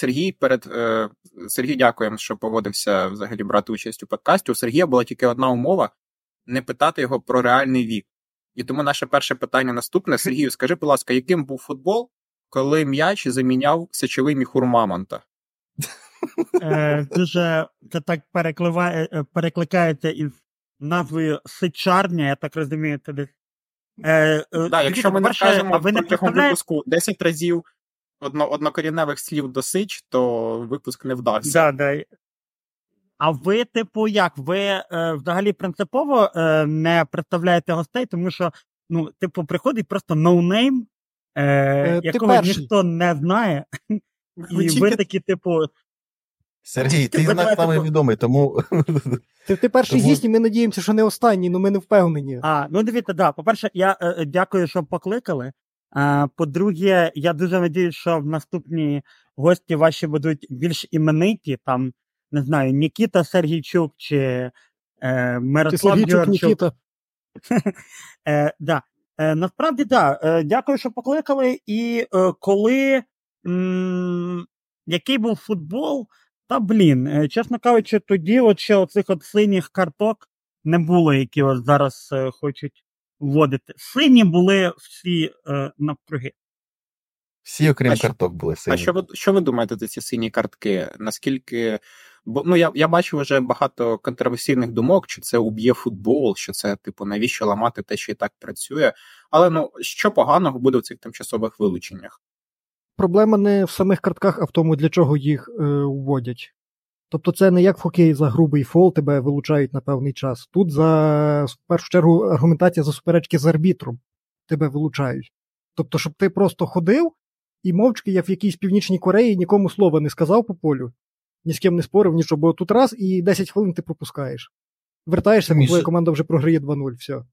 Сергій перед е, Сергій дякуємо, що погодився взагалі брати участь у подкасті. У Сергія була тільки одна умова не питати його про реальний вік. І тому наше перше питання наступне: Сергію, скажи, будь ласка, яким був футбол, коли м'яч заміняв сечовий міхур Мамонта? Е, Дуже це так перекливає, е, перекликається із назвою Сичарня, я так розумію, це десь. Е, е, Да, якщо ми не не протягом випуску 10 разів одно, однокорінневих слів до сич, то випуск не вдався. Да, да. А ви, типу, як? Ви е, взагалі принципово е, не представляєте гостей, тому що, ну, типу, приходить просто no-name, е, Е, якого перший. ніхто не знає, Ви і тільки- ви такі, типу, Сергій, ти знак давайте самий відомий, тому Ти, ти перший Тому- гість, і ми надіємося, що не останній, але ми не впевнені. А, ну дивіться, да. По-перше, я е, дякую, що покликали. По-друге, я дуже надіюсь, що в наступні гості ваші будуть більш імениті, там, не знаю, Нікіта Сергійчук чи е, Мирослав Георгійчук. Нікіта. Е, да. е, насправді, да. Е, дякую, що покликали. І е, коли м- який був футбол, та блін, е, чесно кажучи, тоді от ще оцих от синіх карток не було, які от зараз е, хочуть вводити. Сині були всі е, навкруги. всі, окрім А що- карток, були сині. А що ви що ви думаєте за ці сині картки? Наскільки бо ну я, я бачу вже багато контроверсійних думок, чи це уб'є футбол, що це типу навіщо ламати те, що і так працює. Але ну що поганого буде в цих тимчасових вилученнях? Проблема не в самих картках, а в тому, для чого їх е, вводять. Тобто це не як в хокеї за грубий фол тебе вилучають на певний час. Тут за в першу чергу аргументація за суперечки з арбітром тебе вилучають. Тобто, щоб ти просто ходив і мовчки, як в якійсь північній Кореї, нікому слова не сказав по полю, ні з ким не спорив, нічого, бо тут раз і 10 хвилин ти пропускаєш. Вертаєшся, бо Міша- команда вже програє 2-0, все.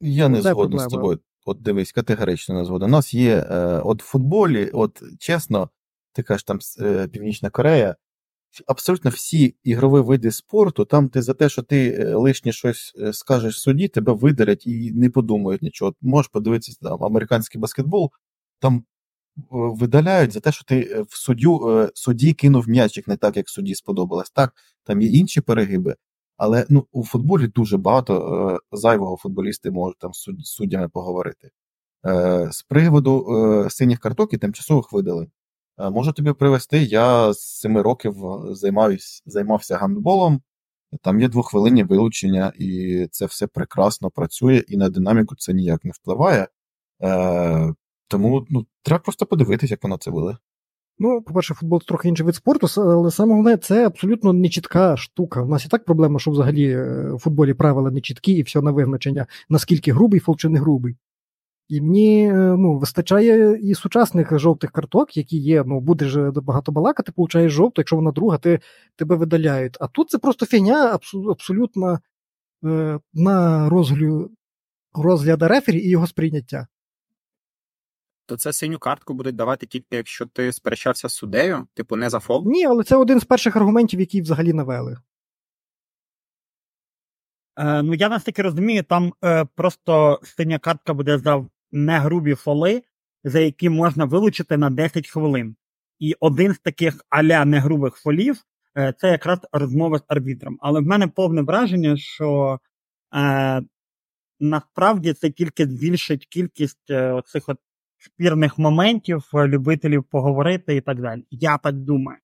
Я не згоден з тобою. От дивись, категорично не згоден. У нас є е, от в футболі, от чесно, ти кажеш там е, Північна Корея, абсолютно всі ігрові види спорту, там ти за те, що ти е, лишнє щось е, скажеш судді, тебе видалять і не подумають нічого. Можеш подивитися там американський баскетбол, там е, видаляють за те, що ти в суддю судді кинув м'ячик не так, як судді сподобалось. Так, там є інші перегиби. Але ну, у футболі дуже багато е, зайвого футболісти можуть там суд- суддями поговорити. Е, з приводу е, синіх карток і тимчасових видалень. Е, можу тобі привести, я з 7 років займаюсь, займався гандболом, там є двохвилинні вилучення, і це все прекрасно працює, і на динаміку це ніяк не впливає. Е, тому ну, треба просто подивитися, як воно це буде. Ну, по-перше, футбол це трохи інший вид спорту, але саме головне, це абсолютно нечітка штука. У нас і так проблема, що взагалі е, в футболі правила нечіткі і все на визначення, наскільки грубий фол чи не грубий. І мені е, ну, вистачає і сучасних жовтих карток, які є, ну, будеш багато балакати, получаєш жовту, якщо вона друга, ти, тебе видаляють. А тут це просто фігня абсолютно е, на розглю, розгляда рефері і його сприйняття. То це синю картку будуть давати тільки якщо ти сперечався з суддею, типу не за фол. Ні, але це один з перших аргументів, які взагалі навели. Е, ну, я наскільки розумію, там е, просто синя картка буде за негрубі фоли, за які можна вилучити на 10 хвилин. І один з таких аля негрубих фолів е, це якраз розмова з арбітром. Але в мене повне враження, що е, насправді це тільки збільшить кількість е, оцих от спірних моментів, е, любителів поговорити і так далі. Я так думаю.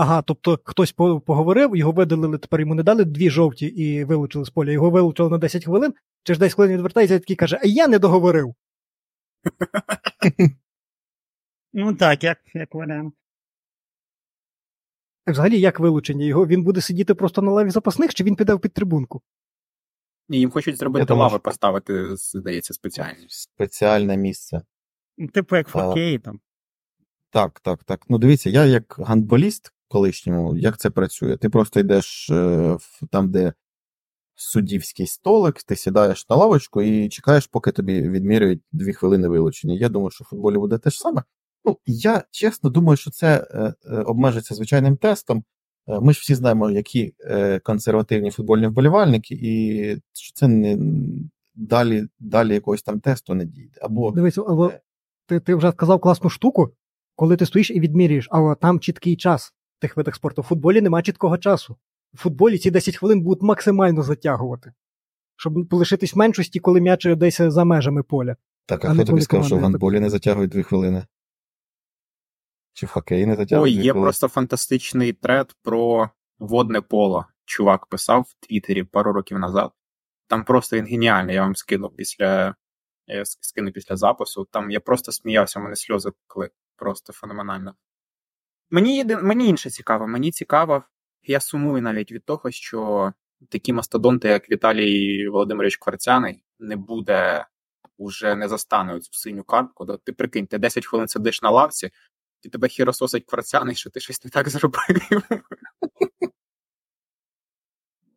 Ага, тобто хтось поговорив, його видалили, тепер йому не дали дві жовті і вилучили з поля. Його вилучили на 10 хвилин, через 10 хвилин відвертається і такий каже, а я не договорив. Ну так, як, як варіант. Взагалі, як вилучення його? Він буде сидіти просто на лаві запасних, чи він піде в підтрибунку? І їм хочуть зробити думаю, лави що- поставити, здається, спеціальні. Спеціальне місце. Типу як в хокеї там. Так, так, так. Ну дивіться, я як гандболіст колишньому, як це працює? Ти просто йдеш е, там, де суддівський столик, ти сідаєш на лавочку і чекаєш, поки тобі відмірюють дві хвилини вилучення. Я думаю, що в футболі буде те ж саме. Ну, я чесно думаю, що це е, е, обмежиться звичайним тестом. Ми ж всі знаємо, які консервативні футбольні вболівальники, і що це не далі, далі якогось там тесту не дійде. Або Дивись, але ти, ти вже сказав класну штуку, коли ти стоїш і відмірюєш, а там чіткий час тих видах спорту. В футболі немає чіткого часу. В футболі ці 10 хвилин будуть максимально затягувати, щоб лишитись в меншості, коли м'яч десь за межами поля. Так, А а хто тобі сказав, що в гандболі не затягують дві хвилини? Чи в хокеї не затягують Ой, є хвилини? просто фантастичний тред про водне поло. Чувак писав в Твіттері пару років назад. Там просто він геніальний, я вам скину після. Я скину після запису. Там я просто сміявся, у мене сльози текли. Просто феноменально. Мені, єди- мені інше цікаво. Мені цікаво, я сумую навіть від того, що такі мастодонти, як Віталій Володимирович Кварцяний, не буде уже не застане цю синю картку. Да? Ти прикинь, ти 10 хвилин сидиш на лавці, і тебе хірососить Кварцяний, що ти щось не так зробив.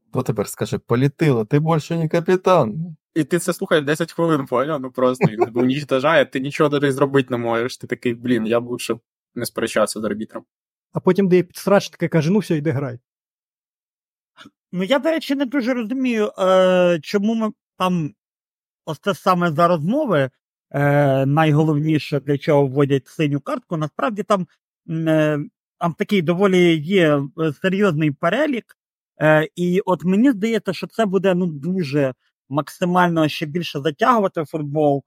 Хто тепер скаже, політило, ти більше не капітан. І ти це слухаєш 10 хвилин, поняв? Ну просто він тебе ти нічого даже зробити не можеш. Ти такий, блін, я б лучше не сперечався з арбітром. А потім дає підсрачник і каже: ну все, йди грай. Ну, я, до речі, не дуже розумію, е, чому ми там ось це саме за розмови е, найголовніше, для чого вводять синю картку. Насправді там, е, там такий доволі є е, серйозний перелік. Е, і от мені здається, що це буде ну, дуже максимально ще більше затягувати футбол.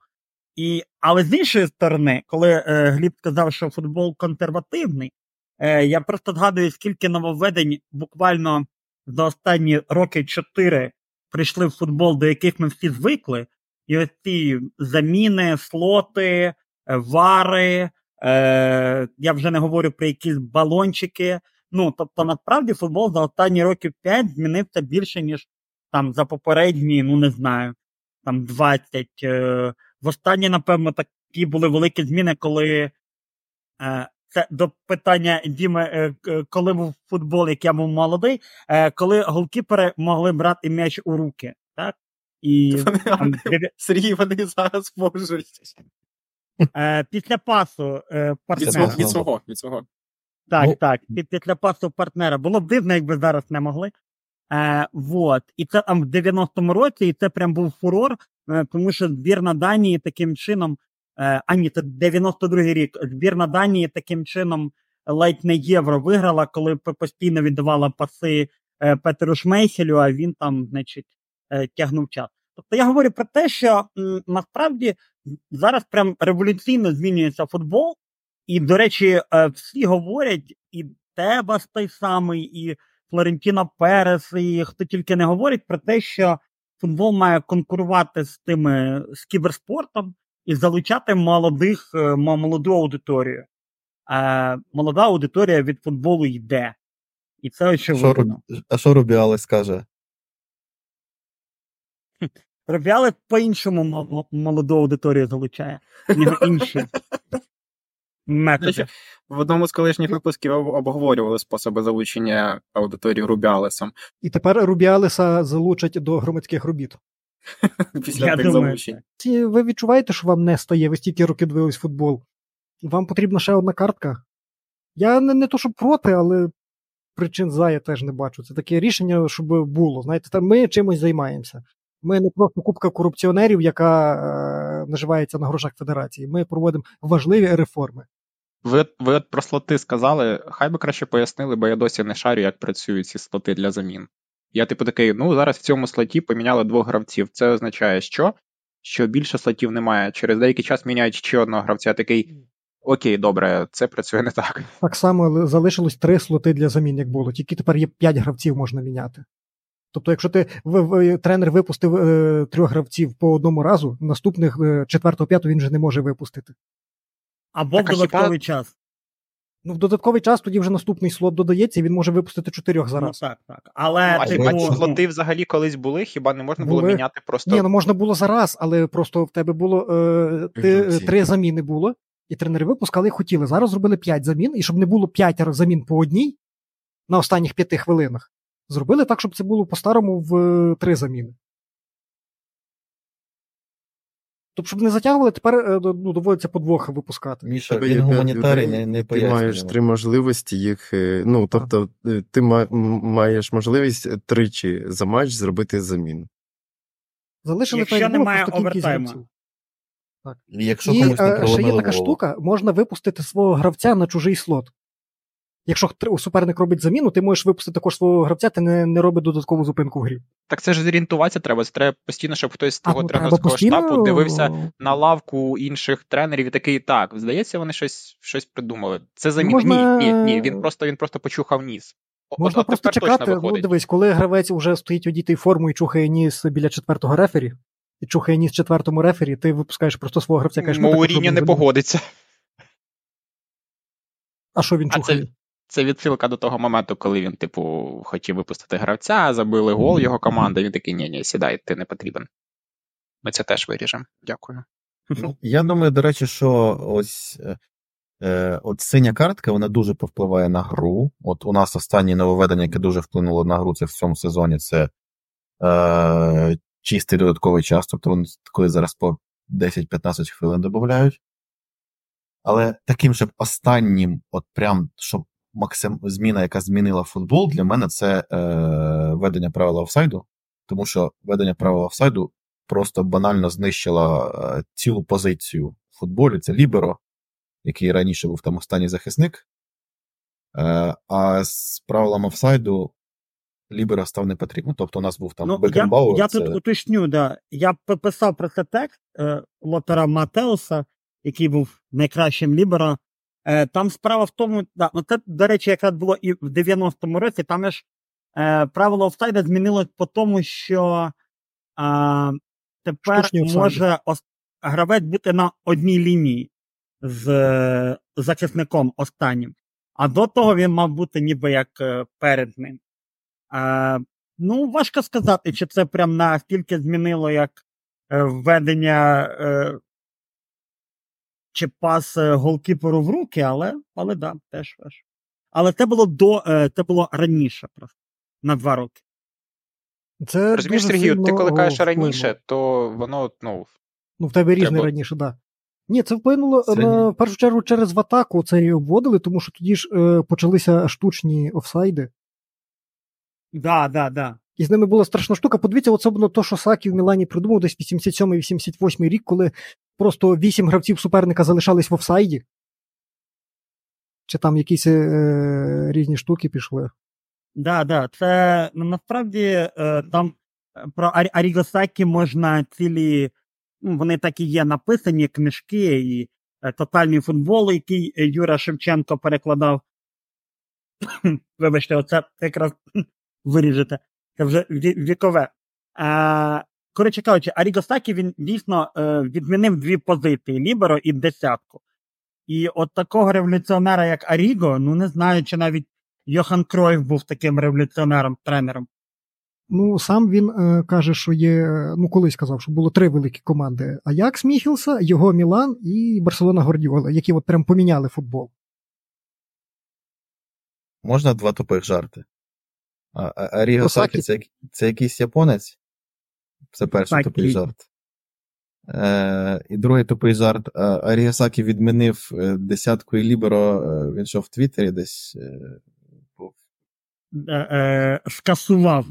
І, але з іншої сторони, коли е, Гліб сказав, що футбол консервативний, е, я просто згадую, скільки нововведень буквально за останні роки чотири прийшли в футбол, до яких ми всі звикли. І ось ці заміни, слоти, е, вари, е, я вже не говорю про якісь балончики. Ну, тобто, насправді футбол за останні років 5 змінився більше, ніж там за попередні, ну не знаю, там 20. Е, в останні, напевно, такі були великі зміни, коли е, це до питання Діми, е, коли був футбол, як я був молодий, е, коли голкіпери могли брати м'яч у руки, так? І там, Сергій, вони зараз можуть. е, після пасу е, партнера. свого, від свого, від свого. Так, Ну- так. Пі- Після пасу партнера. Було б дивно, якби зараз не могли. Е, вот. І це там в 90-му році, і це прям був фурор, тому що збірна Данії таким чином. Е, а ні, це 92-й рік. Збірна Данії таким чином ледь не євро виграла, коли постійно віддавала паси е, Петеру Шмейхелю, а він там, значить, е, тягнув час. Тобто я говорю про те, що насправді зараз прям революційно змінюється футбол. І, до речі, е, всі говорять, і Тебас той самий, і Флорентіна Перес, і хто тільки не говорить про те, що футбол має конкурувати з тими з кіберспортом і залучати молодих, е, молоду аудиторію. Е, молода аудиторія від футболу йде. І це очевидно. А що Рубіалес скаже? Робіали по-іншому молоду аудиторію залучає. Нього інші методи. В одному з колишніх випусків обговорювали способи залучення аудиторії Рубіалесом І тепер Рубіалеса залучать до громадських робіт. після Я тих думаю, залучень. Ви відчуваєте, що вам не стає? Ви стільки років дивились футбол. Вам потрібна ще одна картка. Я не, не то, що проти, але причин за я теж не бачу. Це таке рішення, щоб було. Знаєте, та ми чимось займаємося. Ми не просто купка корупціонерів, яка е, наживається на грошах федерації. Ми проводимо важливі реформи. Ви, ви от про слоти сказали, хай би краще пояснили, бо я досі не шарю, як працюють ці слоти для замін. Я типу такий, ну зараз в цьому слоті поміняли двох гравців. Це означає, що? Що більше слотів немає. Через деякий час міняють ще одного гравця. Такий, окей, добре, це працює не так. Так само залишилось три слоти для замін, як було. Тільки тепер є п'ять гравців можна міняти. Тобто, якщо ти в- тренер випустив е, трьох гравців по одному разу, наступних е, четвертого п'ятого він вже не може випустити. Або Так, в а хіба- додатковий час. Ну, в додатковий час тоді вже наступний слот додається, і він може випустити чотирьох зараз. Ну, так, так. Але, а, типу, а ну, ці слоти взагалі колись були, хіба не можна було міняти просто. Ні, ну можна було зараз, але просто в тебе було е, ти, три заміни було, і тренери випускали і хотіли. Зараз зробили п'ять замін, і щоб не було п'ять замін по одній на останніх п'яти хвилинах. Зробили так, щоб це було по-старому в е, три заміни. Тобто, щоб не затягували, тепер е, ну, доводиться по двох випускати. Міша, тебе він гуманітарій, не, не Ти маєш три можливості їх. е, Ну, тобто, е, ти маєш можливість тричі за матч зробити заміну. Залишили Якщо так, немає овертайму. гравців. Якщо І комусь не ще є така штука, можна випустити свого гравця на чужий слот. Якщо суперник робить заміну, ти можеш випустити також свого гравця, ти не, не робить додаткову зупинку в грі. Так це ж зорієнтуватися треба. Це треба постійно, щоб хтось з А, треба тренерського постійно- штабу дивився на лавку інших тренерів і такий, так, здається, вони щось, щось придумали. Це заміна. Можна- Ні, ні, ні. Він просто він просто почухав ніс. Можна от, просто чекати. Ну, дивись, коли гравець вже стоїть одітий форму і чухає ніс біля четвертого рефері, і чухає ніс четвертому рефері, ти випускаєш просто свого гравця, кажеш, ну, Мауріньо не погодиться. А що він А чухає? це, це відсилка до того моменту, коли він, типу, хотів випустити гравця, забили гол його команди. Він такий, ні, ні, сідай, ти не потрібен. Ми це теж виріжемо. Дякую. Ну, я думаю, до речі, що ось е, е, от синя картка вона дуже повпливає на гру. От у нас останнє нововведення, яке дуже вплинуло на гру, це в цьому сезоні, це е, чистий додатковий час. Тобто вони коли зараз по 10-15 хвилин додають. Але таким, щоб останнім, от прям, щоб максим зміна, яка змінила футбол, для мене це е, введення правила офсайду. Тому що введення правила офсайду просто банально знищила е, цілу позицію в футболі. Це Ліберо, який раніше був там останній захисник. Е, а з правилом офсайду Ліберо став не потрібно. Тобто у нас був там Ну, я, Бекенбауер. я це... тут уточню, да. Я писав про це текст е, Лотара Маттеуса, який був найкращим ліберо. Е, там справа в тому, да, ну це, до речі, якраз було і в 90-му році, там ж е, правило офсайда змінилось по тому, що е, тепер може ос- гравець бути на одній лінії з е, захисником останнім. А до того він мав бути ніби як е, перед ним. Е, ну, важко сказати, чи це прям настільки змінило як е, введення е, чи пас е, голкіперу в руки, але, але да, теж теж. Але це було до е, це було раніше просто на два роки. Це Розумієш, Сергію, ти коли кажеш раніше, то воно, ну, Ну, в тебе різне Треба- раніше, так. Да. Ні, це вплинуло Це на, в першу чергу через в атаку це і обводили, тому що тоді ж е, почалися штучні офсайди. Да, да, да. І з ними була страшна штука. Подивіться, особливо то, що Сакі в Мілані придумав десь 87-88 рік, коли просто вісім гравців суперника залишались в офсайді. Чи там якісь е, різні штуки пішли. Да, да. Це ну, насправді е, там е, про Ар- Арігосакі можна цілі. Ну, вони так і є написані, книжки і е, тотальний футбол, який Юра Шевченко перекладав. Вибачте, оце якраз виріжете. Це вже вікове. А, коротше кажучи, Аріго Сакі він дійсно е, відмінив дві позиції: ліберо і десятку. І от такого революціонера, як Аріго, ну не знаю, чи навіть Йохан Кройф був таким революціонером, тренером. Ну, сам він е, каже, що є. Ну, колись казав, що було три великі команди: Аякс Міхілса, його Мілан і Барселона Гвардіоли, які от прям поміняли футбол. Можна два тупих жарти? А, а, Аріго. Сакі це, це якийсь японець? Це перший Сакі. тупий жарт. Е, і другий тупий жарт. Е, Аріго Сакі відмінив е, десятку і Ліберо, е, він що в Твіттері десь. Е, був. Е, е, скасував.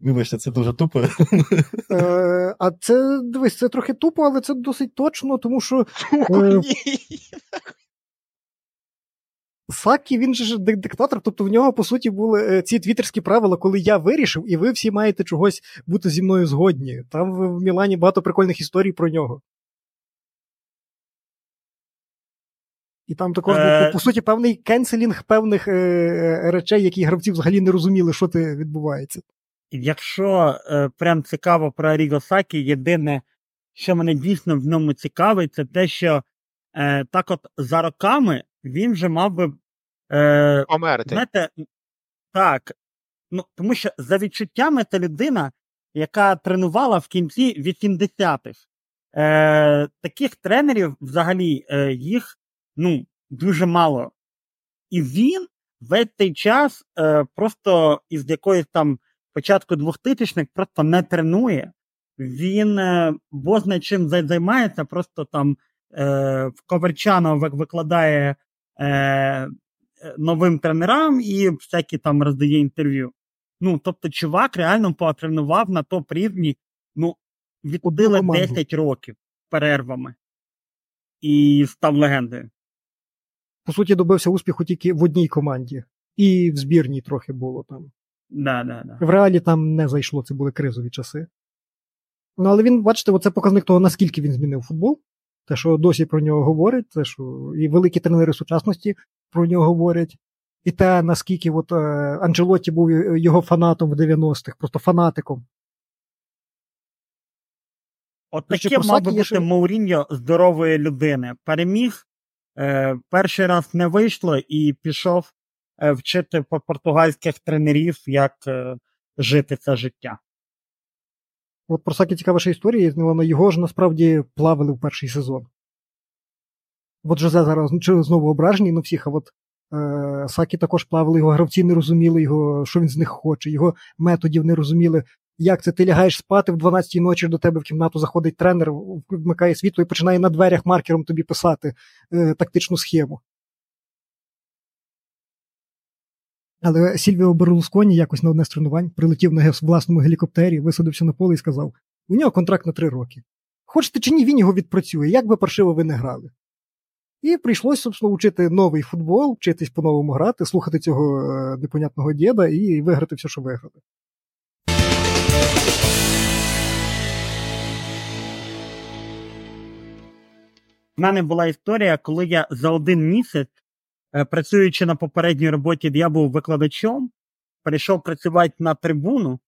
Вибачте, це дуже тупо. Е, а це дивись, це трохи тупо, але це досить точно, тому що Е, Сакі, він же ж диктатор, тобто в нього, по суті, були е, ці твіттерські правила, коли я вирішив, і ви всі маєте чогось бути зі мною згодні. Там в Мілані багато прикольних історій про нього. І там також був, Е, по, суті, певний кенселінг певних е, речей, які гравці взагалі не розуміли, що це відбувається. Якщо прям цікаво про Аріго Сакі, єдине, що мене дійсно в ньому цікавить, це те, що так от за роками він вже мав би. Е, Померти. Знаєте, так. Ну, тому що за відчуттями це людина, яка тренувала в кінці 80-х. Е, таких тренерів взагалі е, їх ну, дуже мало. І він весь цей час е, просто із якоїсь там початку 2000-х просто не тренує. Він е, бозна чим займається, просто там е, в Коверчано викладає е, новим тренерам і всякі там роздає інтерв'ю. Ну, тобто, чувак реально потренував на топ рівні, ну, команду. 10 років перервами і став легендою. По суті, добився успіху тільки в одній команді. І в збірній трохи було там. Да, да, да. В реалі там не зайшло, це були кризові часи. Ну, але він, бачите, оце показник того, наскільки він змінив футбол. Те, що досі про нього говорять, те, що і великі тренери сучасності про нього говорять. І те, наскільки от, е, Анджелотті був його фанатом в 90-х, просто фанатиком. От таке мав би бути Мауріньо здорової людини. Переміг, е, перший раз не вийшло і пішов е, вчити по португальських тренерів, як е, жити це життя. От про Сакі цікава історія, ну, його ж насправді плавили в перший сезон. От Жозе зараз знову ображений на всіх, а от е, Сакі також плавали, його гравці не розуміли, його, що він з них хоче, його методів не розуміли. Як це ти лягаєш спати в 12-й ночі до тебе в кімнату заходить тренер, вмикає світло і починає на дверях маркером тобі писати е, тактичну схему. Але Сільвіо Берлусконі якось на одне з тренувань прилетів на власному гелікоптері, висадився на поле і сказав: у нього контракт на три роки. Хочете чи ні, він його відпрацює, як би паршиво ви не грали. І прийшлось, собственно, вчити новий футбол, вчитись по-новому грати, слухати цього е, непонятного діда і виграти все, що виграли. У мене була історія, коли я за один місяць, працюючи на попередній роботі, я був викладачом, перейшов працювати на трибуну,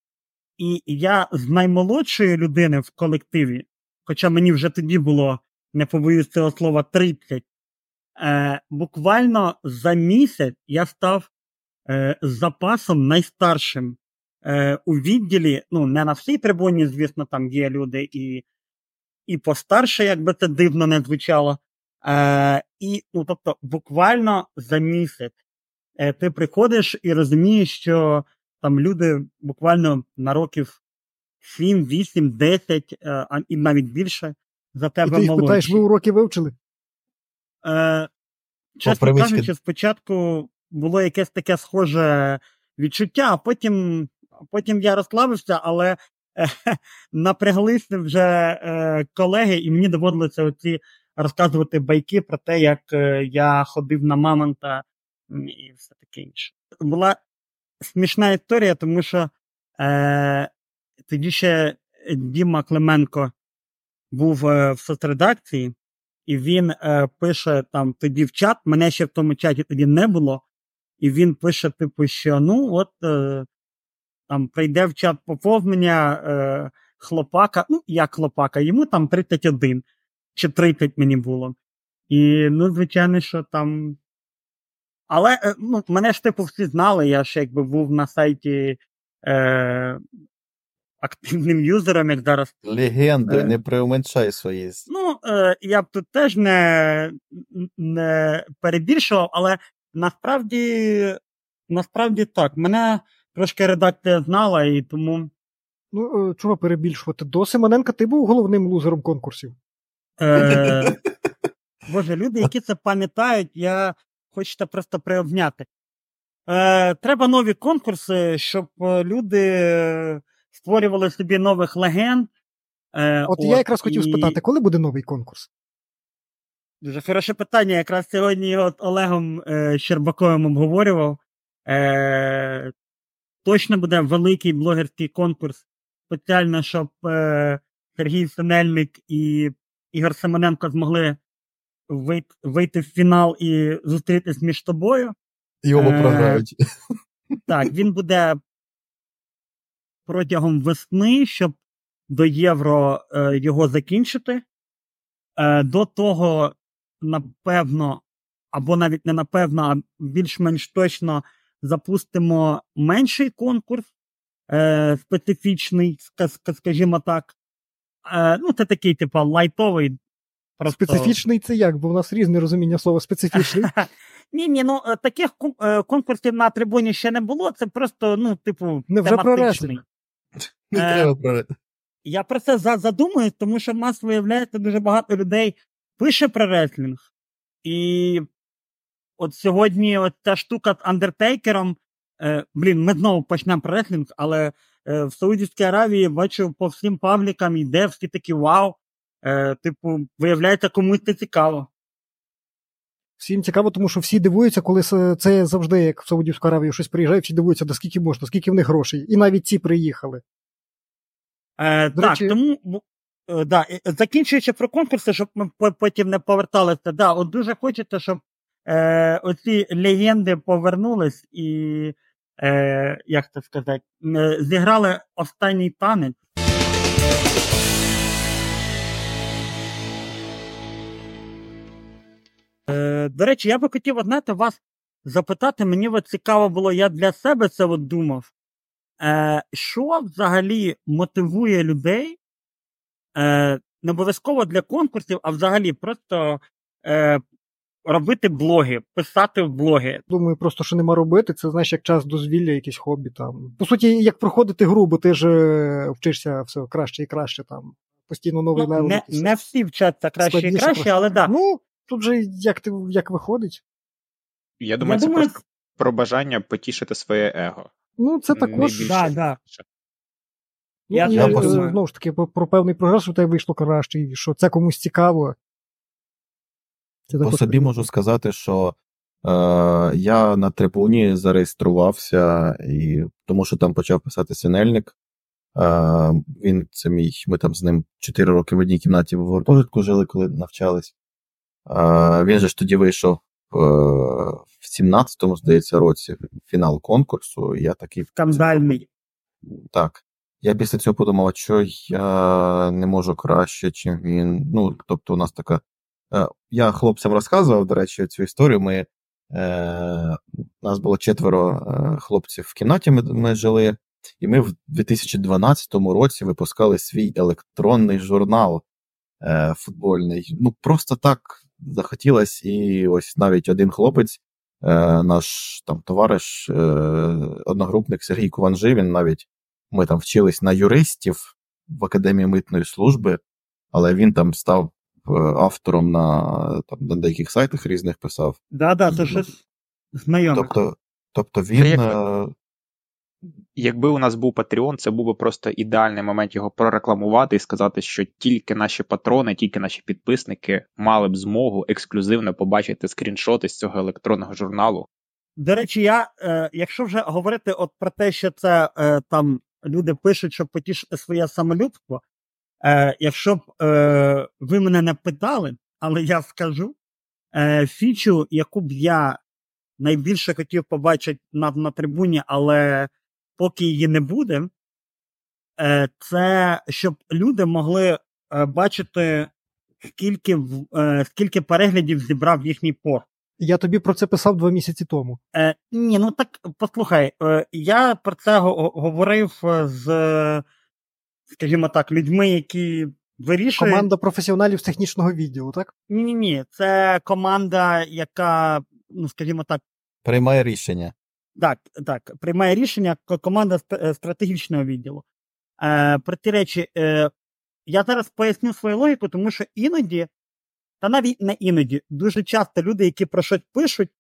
і я з наймолодшої людини в колективі, хоча мені вже тоді було, не побоюсь цього слова, 30, е, буквально за місяць я став е, запасом найстаршим е, у відділі. Ну, не на всій трибуні, звісно, там є люди і і постарше, як би це дивно не звучало. Е, і, ну, тобто, буквально за місяць е, ти приходиш і розумієш, що там люди буквально на років 7, 8, 10, е, а і навіть більше за І тебе ти їх питаєш, ви уроки вивчили? Е, чесно привички. кажучи, спочатку було якесь таке схоже відчуття, а потім, потім я розслабився, але е, напряглися вже е, колеги, і мені доводилося оці розказувати байки про те, як е, я ходив на мамонта і все таке інше. Була смішна історія, тому що е, тоді ще Діма Клименко був е, в соцредакції, і він е, пише там тоді в чат, мене ще в тому чаті тоді не було, і він пише, типу, що ну, от е, там прийде в чат поповнення е, хлопака, ну, як хлопака, йому там 31 чи 30 мені було. І, ну, звичайно, що там. Але е, ну, мене ж типу всі знали, я ж якби був на сайті е, активним юзером, як зараз Легендою, Е. не преуменшай свої. Ну, е, я б тут теж не, не перебільшував, але насправді, насправді так. Мене трошки редакція знала, і тому Ну, е, чого перебільшувати? До Симоненка ти був головним лузером конкурсів. Е, Боже, люди, які це пам'ятають, я хочете просто приобняти. Е, Треба нові конкурси, щоб е, люди створювали собі нових легенд. Е, От, я якраз хотів спитати, коли буде новий конкурс? Дуже хороше питання. Якраз сьогодні з Олегом е, Щербаковим обговорював. Е, точно буде великий блогерський конкурс спеціально, щоб е, Сергій Синельник і Ігор Семененко змогли вийти, вийти в фінал і зустрітись між тобою. І оба Е, програють. Так, він буде протягом весни, щоб до євро е, його закінчити. Е, до того, напевно, або навіть не напевно, а більш-менш точно запустимо менший конкурс, е, специфічний, ска- ска- скажімо так. Е, ну, це такий, типу, лайтовий. Просто... Специфічний це як? Бо в нас різне розуміння слова специфічний. Ні, ні, ну е, таких е, конкурсів на трибуні ще не було. Це просто, ну, типу, Не вже про тематичний. Не треба програти. Я про це за- задумуюсь, тому що в нас виявляється дуже багато людей пише про реслінг. І от сьогодні от ця штука з Андертейкером. Е, блін, ми знову почнемо про реслінг, але в Саудівській Аравії бачу по всім паблікам йде, всі такі вау. Е, типу, виявляється, комусь це цікаво. Всім цікаво, тому що всі дивуються, коли це завжди, як в Саудівську Аравію щось приїжджає, всі дивуються, да скільки можна, скільки в них грошей. І навіть ці приїхали. Е, До так, речі- тому е, да, е, закінчуючи про конкурси, щоб ми потім не поверталися. Да, от дуже хочеться, щоб е, оці легенди повернулись і, е, як це сказати, е, зіграли останній танець. Е, до речі, я би хотів знаєте, вас запитати, мені от цікаво було, я для себе це от думав. Е, що взагалі мотивує людей е, не обов'язково для конкурсів, а взагалі просто е, робити блоги, писати в блоги. Думаю, просто що нема робити, це знаєш, як час дозвілля, якесь хобі там. По суті, як проходити гру, бо ти ж е, вчишся все краще і краще там. Постійно новий Ну, level. не, не всі вчаться краще і краще, просто. але да. Ну, тут же як ти як виходить. Я думаю, Я це думаю, просто про бажання потішити своє его. Ну, це також. Да, да. Ну, Я і, теж е, знову ж таки, про, про певний прогрес, що тебе вийшло краще, і що це комусь цікаво. Це По собі можу сказати, що е, я на трибуні зареєструвався, і, тому що там почав писати синельник. Е, він це мій, ми там з ним 4 роки в одній кімнаті в гуртожитку жили, коли навчались. Е, він же ж тоді вийшов е, в 17-му, здається, році фінал конкурсу. Я такий Скандальний. так. Я після цього подумав, що я не можу краще, чим він. Ну, тобто, у нас така. Е, Я хлопцям розказував, до речі, цю історію. Ми, е, у нас було четверо е, хлопців в кімнаті, ми, ми жили, і ми в 2012 році випускали свій електронний журнал е, футбольний. Ну, просто так захотілось, і ось навіть один хлопець, е, наш там товариш, е, одногрупник Сергій Куванжи, він навіть ми там вчились на юристів в Академії митної служби, але він там став автором на, там, на деяких сайтах різних писав. Да, да, це щось знайоме. Тобто, тобто він. Як- е, Якби у нас був Patreon, це був би просто ідеальний момент його прорекламувати і сказати, що тільки наші патрони, тільки наші підписники мали б змогу ексклюзивно побачити скріншоти з цього електронного журналу. До речі, я, е, якщо вже говорити от про те, що це е, там люди пишуть, щоб потішити своє самолюбство, е, якщо б е, ви мене не питали, але я скажу, е, фічу, яку б я найбільше хотів побачити на, на трибуні, але поки її не буде, е, це щоб люди могли е, бачити, скільки, е, скільки переглядів зібрав їхній пост. Я тобі про це писав два місяці тому. Е, ні, ну так послухай, е, я про це го- говорив е, з, скажімо так, людьми, які вирішують. Команда професіоналів з технічного відділу, так? Ні, ні, ні. Це команда, яка, ну скажімо так, приймає рішення. так, так, приймає рішення команда стратегічного відділу. Е, про ті речі, е, я зараз поясню свою логіку, тому що іноді, та навіть не іноді, дуже часто люди, які про щось пишуть,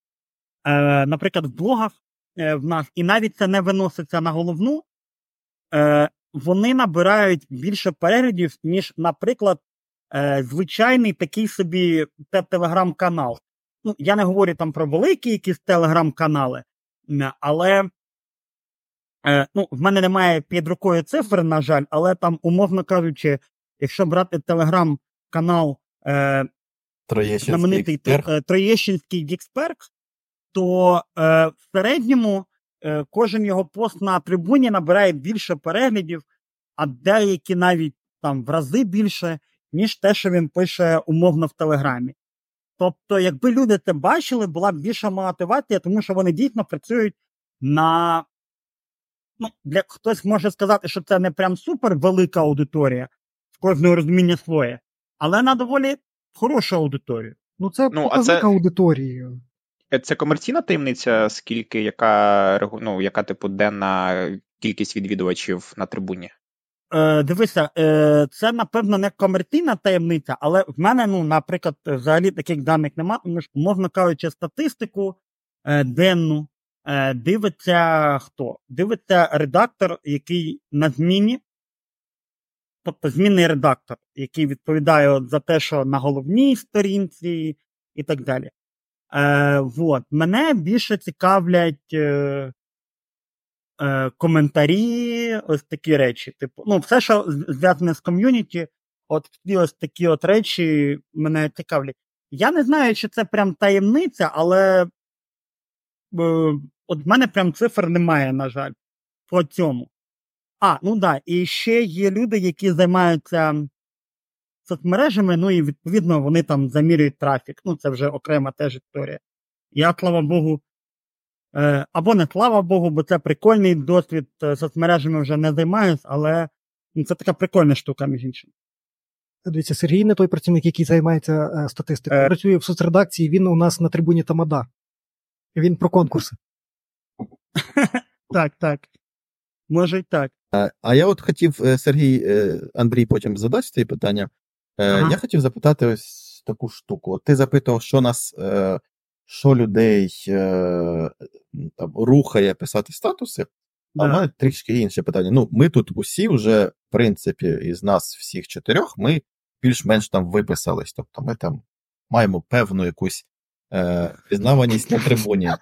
е, наприклад, в блогах е, в нас, і навіть це не виноситься на головну, е, вони набирають більше переглядів, ніж, наприклад, е, звичайний такий собі телеграм-канал. Ну, я не говорю там про великі якісь телеграм-канали, але е, ну, в мене немає під рукою цифр, на жаль, але там, умовно кажучи, якщо брати телеграм-канал е, знаменитий Троєщинський Діксперк, то е, в середньому кожен його пост на трибуні набирає більше переглядів, а деякі навіть там в рази більше, ніж те, що він пише умовно в Телеграмі. Тобто, якби люди це бачили, була б більша мотивація, тому що вони дійсно працюють на. Ну, для хтось може сказати, що це не прям супер велика аудиторія, в кожного розуміння своє, але на доволі хорошу аудиторію. Ну, це Ну, а це- аудиторії. Е, Це комерційна таємниця, скільки, яка, ну, яка типу денна кількість відвідувачів на трибуні? Е, дивися, е, це напевно не комерційна таємниця, але в мене, ну, наприклад, взагалі таких даних немає, тому що, умовно кажучи, статистику е, денну е, дивиться хто? Дивиться редактор, який на зміні, тобто змінний редактор, який відповідає за те, що на головній сторінці і так далі. Е, вот. Мене більше цікавлять е, е, коментарі, ось такі речі. Типу, ну, все, що зв'язане з ком'юніті, от ось такі от речі мене цікавлять. Я не знаю, чи це прям таємниця, але е, от в мене прям цифр немає, на жаль, по цьому. А, ну да, і ще є люди, які займаються соцмережами, ну і відповідно вони там замірюють трафік. Ну, це вже окрема теж історія. Я, слава Богу, е, або не слава Богу, бо це прикольний досвід, е, соцмережами вже не займаюсь, але ну, це така прикольна штука, між іншим. Дивіться, Сергій не той працівник, який займається е, статистикою. Е. Працює в соцредакції, він у нас на трибуні Тамада. Він про конкурси. Так, так. Може й так. А, а я от хотів, Сергій, Андрій потім задасть ці питання. Е, Ага. Я хотів запитати ось таку штуку. От Ти запитував, що нас, е, що людей е, там, рухає писати статуси, а в мене трішки інше питання. Ну, ми тут усі вже, в принципі, із нас всіх чотирьох, ми більш-менш там виписались. Тобто ми там маємо певну якусь е, пізнаваність на трибуні.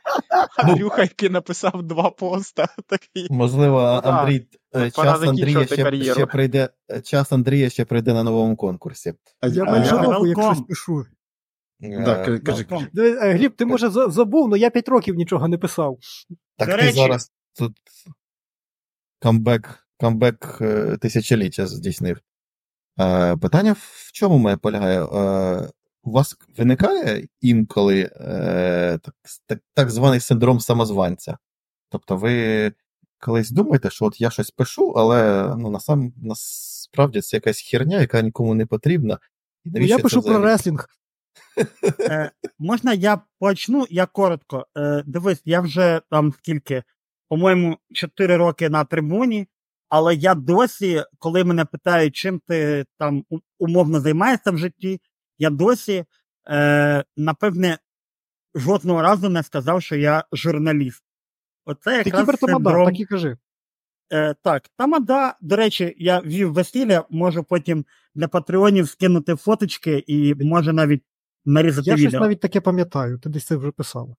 Ну. Андрюха, написав два поста. Можливо, Ну. Андрій, час Андрія ще, ще прийде, е, час Андрія ще прийде на новому конкурсі. А, Я а майже року, як пишу. Е, Да, кажи, кажи. Welcome. Диви, е, Гліб, ти може забув, але я 5 років нічого не писав. Так До ти речі- зараз тут камбек, камбек е, тисячоліття здійснив. Е, питання в чому моє полягає? Е, у вас виникає інколи е, так званий синдром самозванця? Тобто ви колись думаєте, що от я щось пишу, але ну, насам, насправді це якась херня, яка нікому не потрібна. І Ну, навіщо я це пишу про реслінг. Е, можна я почну? Я коротко. Е, дивись, я вже там скільки, по-моєму, 4 роки на трибуні, але я досі, коли мене питають, чим ти там умовно займаєшся в житті, я досі, е, напевне, жодного разу не сказав, що я журналіст. Оце Ти якраз кібертамада, синдром... так і кажи. Е, так, тамада, до речі, я вів весілля, можу потім для патреонів скинути фоточки і може навіть нарізати Я відео. щось навіть таке пам'ятаю, ти десь це вже писав.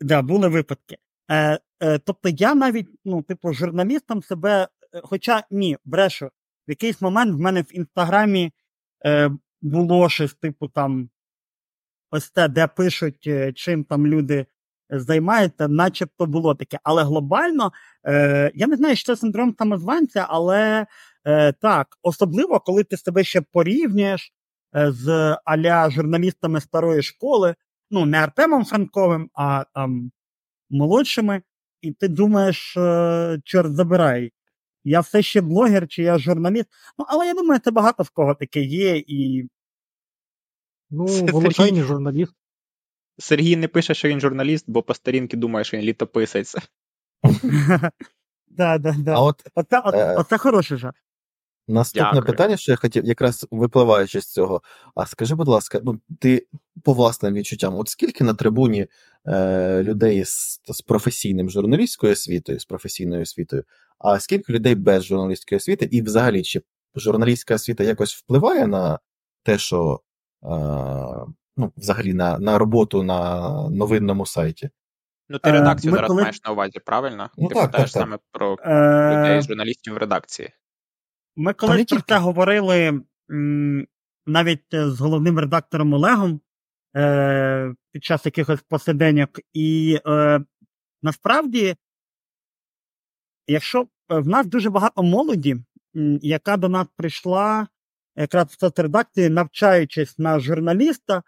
Да, були випадки. Е, е, тобто я навіть, ну, типу, журналістом себе, е, хоча ні, брешу, в якийсь момент в мене в інстаграмі е, було щось, типу, там, ось те, де пишуть, е, чим там люди займаються, начебто було таке. Але глобально, е, я не знаю, що це синдром самозванця, але е, так, особливо, коли ти себе ще порівнюєш е, з аля журналістами старої школи, ну, не Артемом Франковим, а там молодшими, і ти думаєш, е, чорт забирай. Я все ще блогер, чи я журналіст. Ну, але я думаю, це багато в кого таке є, і Ну, волочайний журналіст. Сергій не пише, що він журналіст, бо по сторінки думає, що він літописець. да, да, да. А от Оце, от, е, оце хороший жарт. Наступне Дякую. питання, що я хотів, якраз випливаючи з цього. А скажи, будь ласка, ну ти по власним відчуттям, от скільки на трибуні е, людей з, з професійним журналістською освітою, з професійною освітою, а скільки людей без журналістської освіти, і взагалі чи журналістська освіта якось впливає на те, що е, ну, взагалі на, на роботу на новинному сайті? Ну, ти Е, редакцію ми зараз коли- маєш на увазі, правильно? Ну, ти так, питаєш так, так. саме про Е, людей, журналістів в редакції. Ми колись про тільки. це говорили м, навіть е, з головним редактором Олегом е, під час якихось посиденьок. І е, насправді, якщо е, в нас дуже багато молоді, м, яка до нас прийшла якраз в соцредакції, навчаючись на журналіста,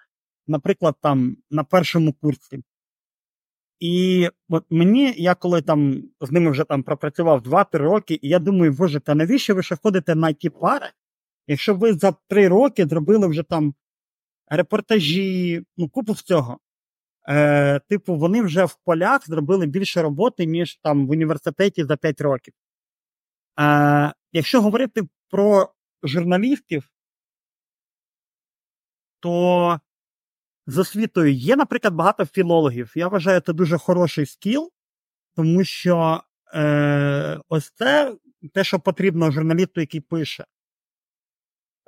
наприклад, там на першому курсі. І от мені, я коли там з ними вже там пропрацював 2-3 роки, і я думаю, боже, та навіщо ви ще ходите на ті пари, якщо ви за 3 роки зробили вже там репортажі, ну, купу всього. Е, типу, вони вже в полях зробили більше роботи, ніж там в університеті за 5 років. Е, якщо говорити про журналістів, то з освітою є, наприклад, багато філологів. Я вважаю, це дуже хороший скіл. тому що е, ось це те, що потрібно журналісту, який пише.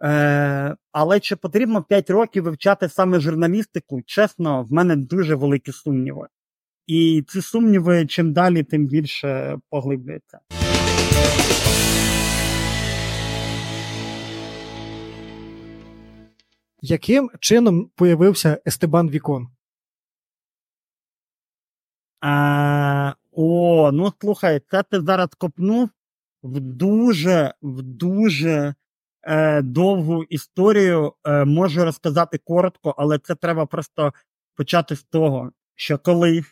Е, але чи потрібно 5 років вивчати саме журналістику? Чесно, в мене дуже великі сумніви. І ці сумніви чим далі, тим більше поглиблюються. Яким чином появився Естебан Вікон? А, о, ну слухай, це ти зараз копнув в дуже, в дуже е, довгу історію. Е, можу розказати коротко, але це треба просто почати з того, що коли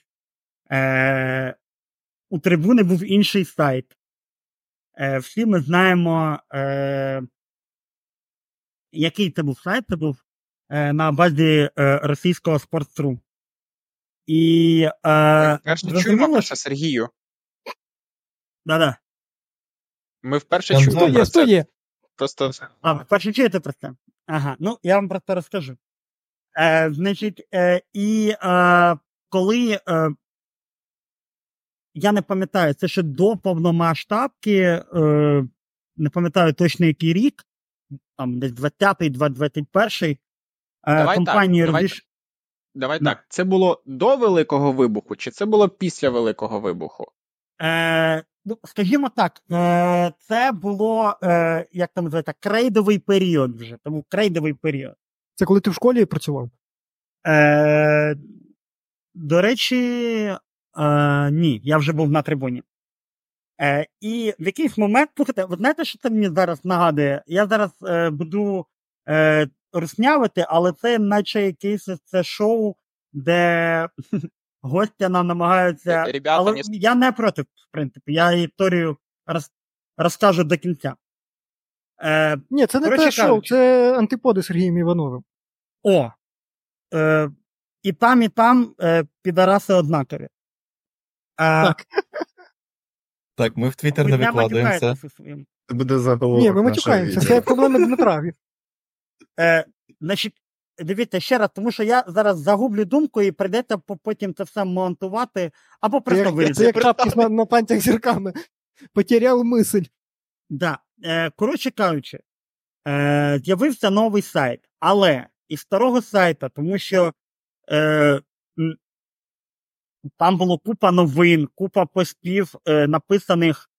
е, у трибуни був інший сайт, е, всі ми знаємо, е, який це був сайт, це був е, на базі е, російського спортстру. І е, Вперше зрозуміло, чуємо що- Сергію. да-да. Ми вперше Там чуємо про це. студія. Просто А, ви перше чуєте про це? Ага, ну я вам про це розкажу. Е, значить, е, і е, коли е, я не пам'ятаю, це ще до повномасштабки, е, не пам'ятаю точно який рік, там десь 20-й, 21-й, е, Давай так, компанії давай давай Да. так. Це було до Великого вибуху, чи це було після Великого вибуху? Е, ну, скажімо так, е, це було, е, як там називається, крейдовий період вже. Тому крейдовий період. Це коли ти в школі працював? Е, до речі, е, ні, я вже був на трибуні. Е, і в якийсь момент, слухайте, ви знаєте, що це мені зараз нагадує? Я зараз е, буду е, руснявити, але це наче якесь це шоу, де гостя нам намагаються. Ребята, але не я не проти, в принципі, я історію роз, розкажу до кінця. Е, Ні, це не те шоу, це антиподи Сергієм Івановим. О. Е, і там, і там е, підараси однакові. Е, Так. Так, ми в Твіттер не викладаємося. Це буде заголовок. Ні, ми матюкаємося, це проблеми Дмитра. Е, значить, дивіться ще раз, тому що я зараз загублю думку і прийдеться потім це все монтувати, або просто вирізати. це як тапки на, на панцях зірками. Потеряв мисль. Да. Е, коротше кажучи, е, з'явився новий сайт, але із старого сайта, тому що е, там було купа новин, купа постів, е, написаних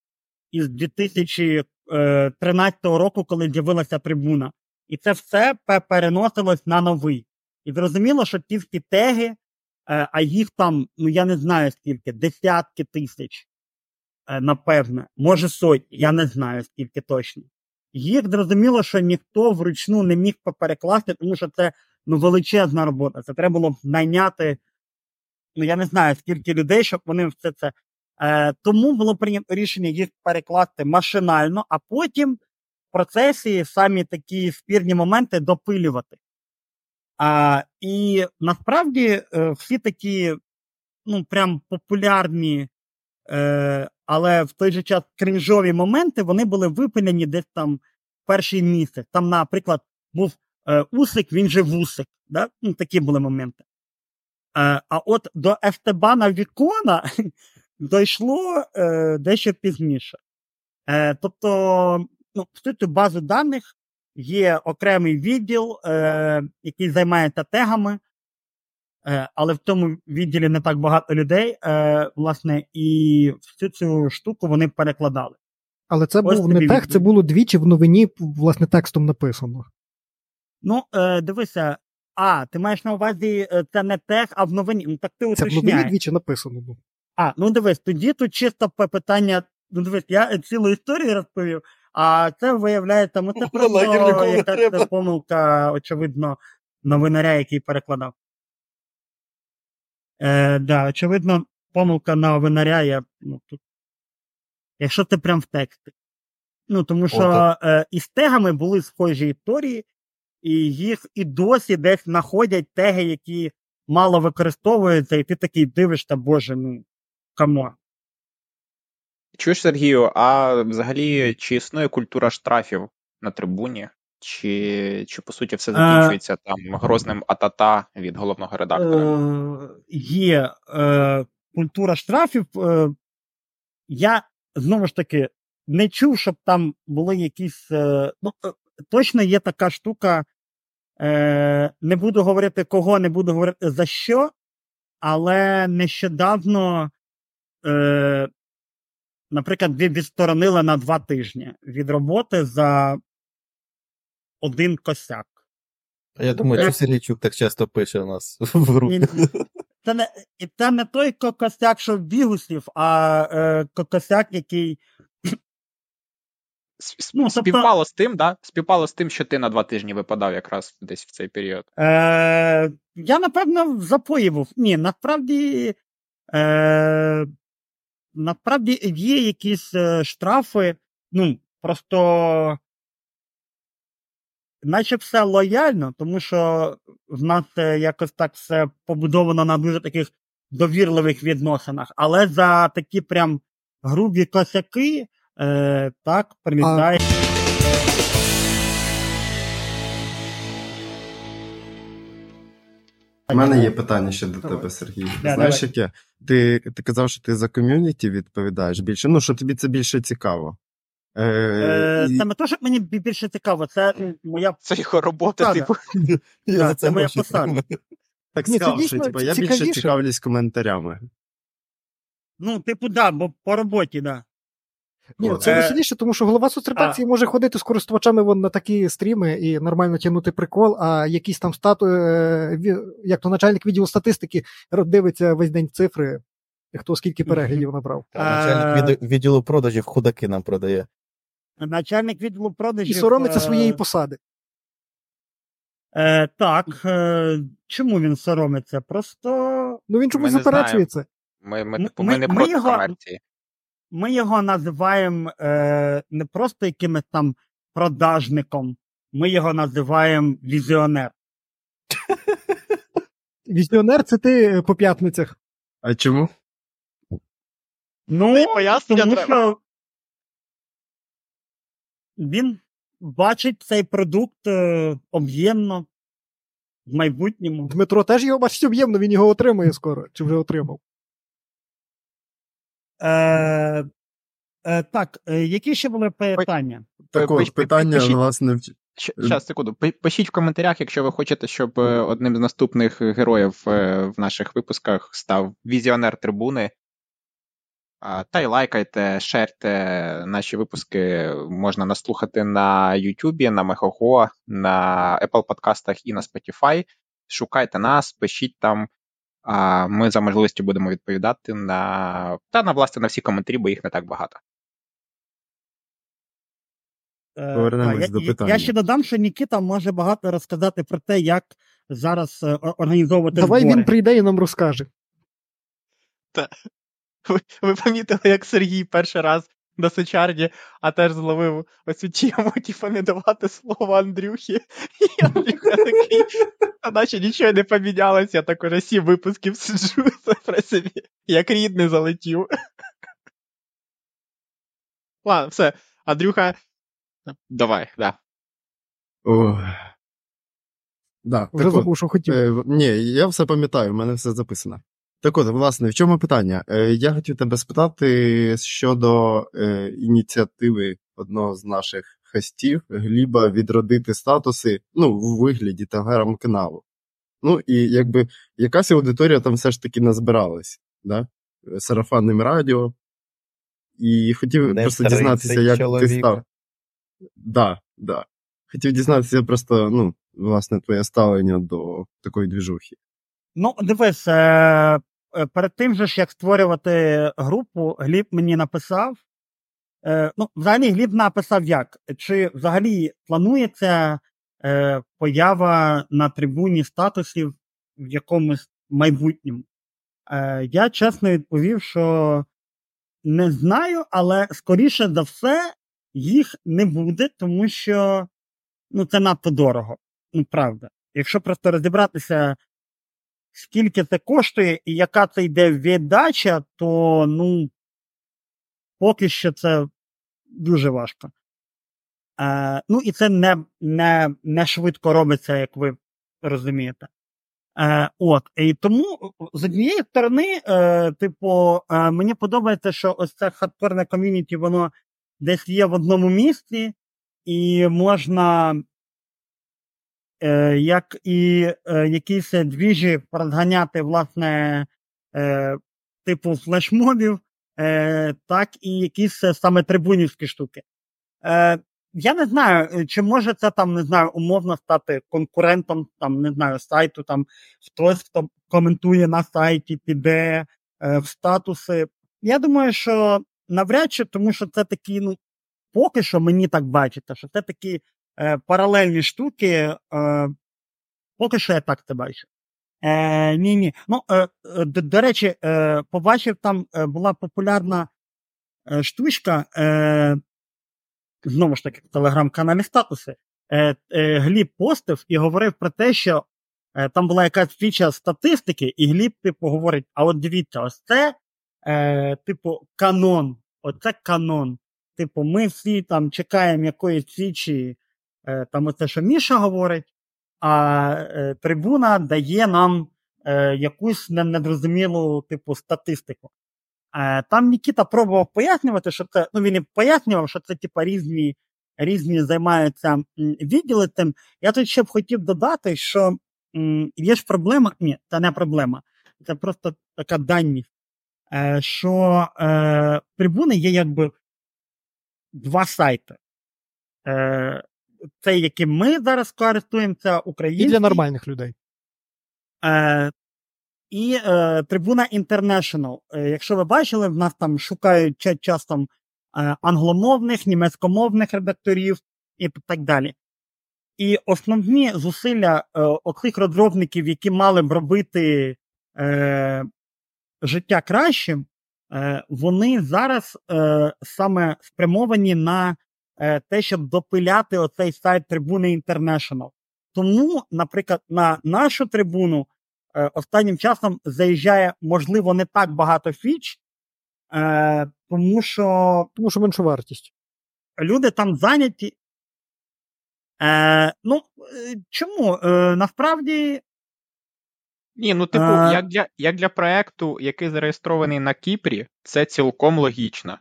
із 2013 року, коли з'явилася трибуна. І це все переносилось на новий. І зрозуміло, що ті всі теги, е, а їх там, ну я не знаю скільки, десятки тисяч е, напевне, може сотні, я не знаю скільки точно. Їх зрозуміло, що ніхто вручну не міг перекласти, тому що це ну, величезна робота. Це треба було найняти, ну я не знаю скільки людей, щоб вони все це. Е, тому було прийнято рішення їх перекласти машинально, а потім в процесі самі такі спірні моменти допилювати. А, і насправді е, всі такі, ну, прям популярні Е, але в той же час крінжові моменти вони були випилені десь там перший місяць. Там, наприклад, був е, Усик, він же Вусик. Да? Ну, такі були моменти. Е, а от до Естебана Вікона дійшло е, дещо пізніше. Е, тобто, ну, в базу даних є окремий відділ, який займається тегами. Але в цьому відділі не так багато людей, е, власне, і всю цю штуку вони перекладали. Але це Ось був не тех, це було двічі в новині, власне, текстом написано. Ну, е, дивися, а, ти маєш на увазі, е, це не тех, а в новині. Ну, так ти Це в новині уточняєш. двічі написано. Ну. А, ну дивись, тоді тут чисто питання. Ну, дивись, я цілу історію розповів, а це виявляється, ну це просто якась помилка, очевидно, новинаря, який перекладав. Е, да, очевидно, помилка новинаря, я, ну, тут. Якщо це прям в тексті. Ну, тому що так. е, із тегами були схожі історії, і їх і досі десь знаходять теги, які мало використовуються, і ти такий дивишся, боже, ну камо. Чуєш, Сергію, а взагалі чи існує культура штрафів на трибуні? Чи, чи по суті все закінчується там грозним атата від головного редактора? Е, є е, культура штрафів. Е, я знову ж таки не чув, щоб там були якісь. Е, ну, е, точно є така штука. Е, Не буду говорити кого, не буду говорити за що, але нещодавно, е, наприклад, від- відсторонили на два тижні від роботи за один косяк. Я думаю, що Сергійчук так часто пише у нас в групі. Це не, це не той ко- косяк, що в бігусів, а е, косяк, який. С- с- Ну, тобто- з тим, да? Співпало з тим, що ти на два тижні випадав якраз десь в цей період. Е, я, напевно, в запої був. Ні, насправді. Е, насправді є якісь е, штрафи. Ну, просто. Наче все лояльно, тому що в нас е, якось так все побудовано на дуже таких довірливих відносинах. Але за такі прям грубі косяки, е, так, прилітає. У мене є питання ще до тебе, Сергій. Да, Знаєш, давай. яке? Ти, ти казав, що ти за ком'юніті відповідаєш більше. Ну, що тобі це більше цікаво. Е, Е, і- Це не те, що мені більше цікаво, це моя Це його робота, типу. Я за це моя посада. так Ні, сказав, що типу, я більше цікавлюсь коментарями. Ну, типу, да, бо по роботі, да. Ні, От. це веселіше, тому що голова соцредакції може ходити з користувачами вон на такі стріми і нормально тягнути прикол, а якийсь там стату, е, як то начальник відділу статистики дивиться весь день цифри, хто скільки переглядів набрав. Начальник Е, від- відділу продажів худаки нам продає. Начальник відділу І соромиться е, своєї посади. Е, так. Е, чому він соромиться? Просто Ну він чомусь Ми не заперечує це. Ми, ми, Ми- типу, ми не проти його- комерції. Ми його називаємо е, не просто якимось там продажником, ми його називаємо візіонер. Візіонер це ти по п'ятницях. А чому? Ну, тому що він бачить цей продукт е, об'ємно в майбутньому. Дмитро теж його бачить об'ємно, він його отримує скоро, чи вже отримав. Е, е, так, е, які ще були питання? Так пиш- питання, пишіть. власне, в- Зараз, секунду. Пишіть в коментарях, якщо ви хочете, щоб е, одним з наступних героїв е, в наших випусках став візіонер трибуни. Та й лайкайте, шерте наші випуски можна наслухати на YouTube, на Megogo, на Apple подкастах і на Spotify. Шукайте нас, пишіть там. А ми за можливістю будемо відповідати на та на власне на всі коментарі, бо їх не так багато. Е, Повернемось до я, питання. Я ще додам, що Нікіта може багато розказати про те, як зараз е, організовувати Давай збори. він прийде і нам розкаже. Ви, ви помітили, як Сергій перший раз на Сочарні, а теж зловив оцю тему, типу, не давати слово Андрюхі. І Андрюха такий, а наче нічого не помінялося, я так уже сім випусків сиджу це про собі, як рідний залетів. Ладно, все, Андрюха, давай, да. О. Да, Вже так от, забув, що хотів. Е, ні, я все пам'ятаю, в мене все записано. Так от, власне, в чому питання? Е, я хотів тебе спитати щодо е, ініціативи одного з наших хостів Гліба відродити статуси ну, в вигляді телеграм-каналу. Ну, і якби якась аудиторія там все ж таки назбиралась, да? Сарафанним радіо. І хотів Не просто дізнатися, як чоловік. ти став. Да, да. Хотів дізнатися просто, ну, власне, твоє ставлення до такої двіжухи. Ну, дивись, е, перед тим же ж, як створювати групу, Гліб мені написав. Е, ну, взагалі, Гліб написав як? Чи взагалі планується е, поява на трибуні статусів в якомусь майбутньому? Е, я чесно відповів, що не знаю, але скоріше за все їх не буде, тому що ну, це надто дорого. Ну, правда. Якщо просто розібратися, скільки це коштує і яка це йде віддача, то ну, поки що це дуже важко. Е, ну і це не, не, не швидко робиться, як ви розумієте. Е, От, і тому з однієї сторони, е, типу, е, мені подобається, що ось це хардкорне ком'юніті, воно десь є в одному місці, і можна, як і е, якісь двіжі розганяти, власне, е, типу флешмобів, е, так і якісь е, саме трибунівські штуки. Е, я не знаю, е, чи може це там, не знаю, умовно стати конкурентом, там, не знаю, сайту, там хтось, хто коментує на сайті, піде е, в статуси. Я думаю, що навряд чи, тому що це такі, ну, поки що мені так бачите, що це такі е, паралельні штуки. Е, поки що я так це бачу. Е, ні, ні. Ну, е, е, до, до речі, е, побачив, там е, була популярна е, штучка. Е, знову ж таки, в телеграм-каналі статуси. Е, е, Гліб постив і говорив про те, що е, там була якась фіча статистики, і Гліб, типу, говорить: а от дивіться, ось це, е, типу, канон. Оце канон. Типу, ми всі там чекаємо якоїсь фічі, там оце, що Міша говорить, а е, трибуна дає нам е, якусь незрозумілу, типу, статистику. Е, Там Нікіта пробував пояснювати, що це, ну він і пояснював, що це типа різні різні займаються відділи тим. Я тут ще б хотів додати, що є ж проблема, ні, це не проблема, це просто така даність, е, що е, трибуни є якби два сайти. Е, Цей, яким ми зараз користуємося, український. І для нормальних людей. Е, і е, Трибуна International. Е, якщо ви бачили, в нас там шукають ча- часом е, англомовних, німецькомовних редакторів і так далі. І основні зусилля е, оцих розробників, які мали б робити е, життя кращим, е, вони зараз е, саме спрямовані на те, щоб допиляти оцей сайт Трибуни International. Тому, наприклад, на нашу трибуну е, останнім часом заїжджає, можливо, не так багато фіч, е, тому що Тому що меншу вартість. люди там зайняті. Е, ну, е, чому? Е, насправді, Ні, ну типу, А- як для як для проекту, який зареєстрований на Кіпрі, це цілком логічно.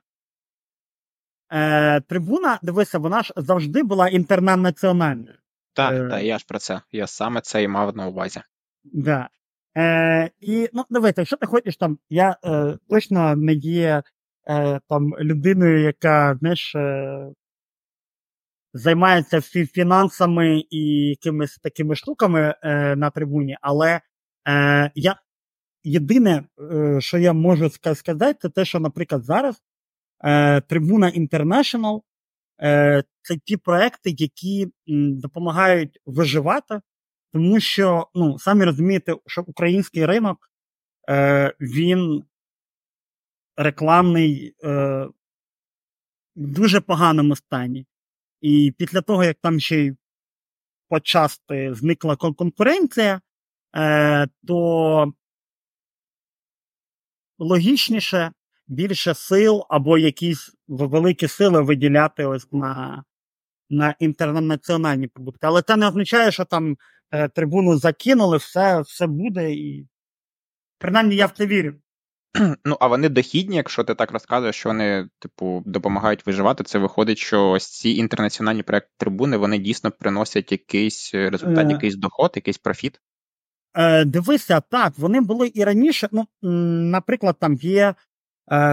Е, трибуна, дивися, вона ж завжди була інтернаціональною. Так, Е. так, я ж про це. Я саме це і мав на увазі. Да. Е, і, ну, дивися, якщо ти хочеш там, я е, точно не є е, там людиною, яка, знаєш, е, займається фі- фінансами і якимись такими штуками е, на трибуні, але е, я єдине, е, що я можу сказати, це те, що, наприклад, зараз Трибуна International е, це ті проекти, які допомагають виживати, тому що, ну, самі розумієте, що український ринок е, він рекламний е, в дуже поганому стані. І після того, як там ще й почасти зникла конкуренція, е, то логічніше більше сил або якісь великі сили виділяти ось на, на інтернаціональні продукти. Але це не означає, що там е, трибуну закинули, все, все буде, і принаймні я в це вірю. Ну, а вони дохідні, якщо ти так розказуєш, що вони, типу, допомагають виживати, це виходить, що ось ці інтернаціональні проекти трибуни вони дійсно приносять якийсь результат, Е. якийсь доход, якийсь профіт. Е, дивися, так, вони були і раніше. Ну, наприклад, там є е,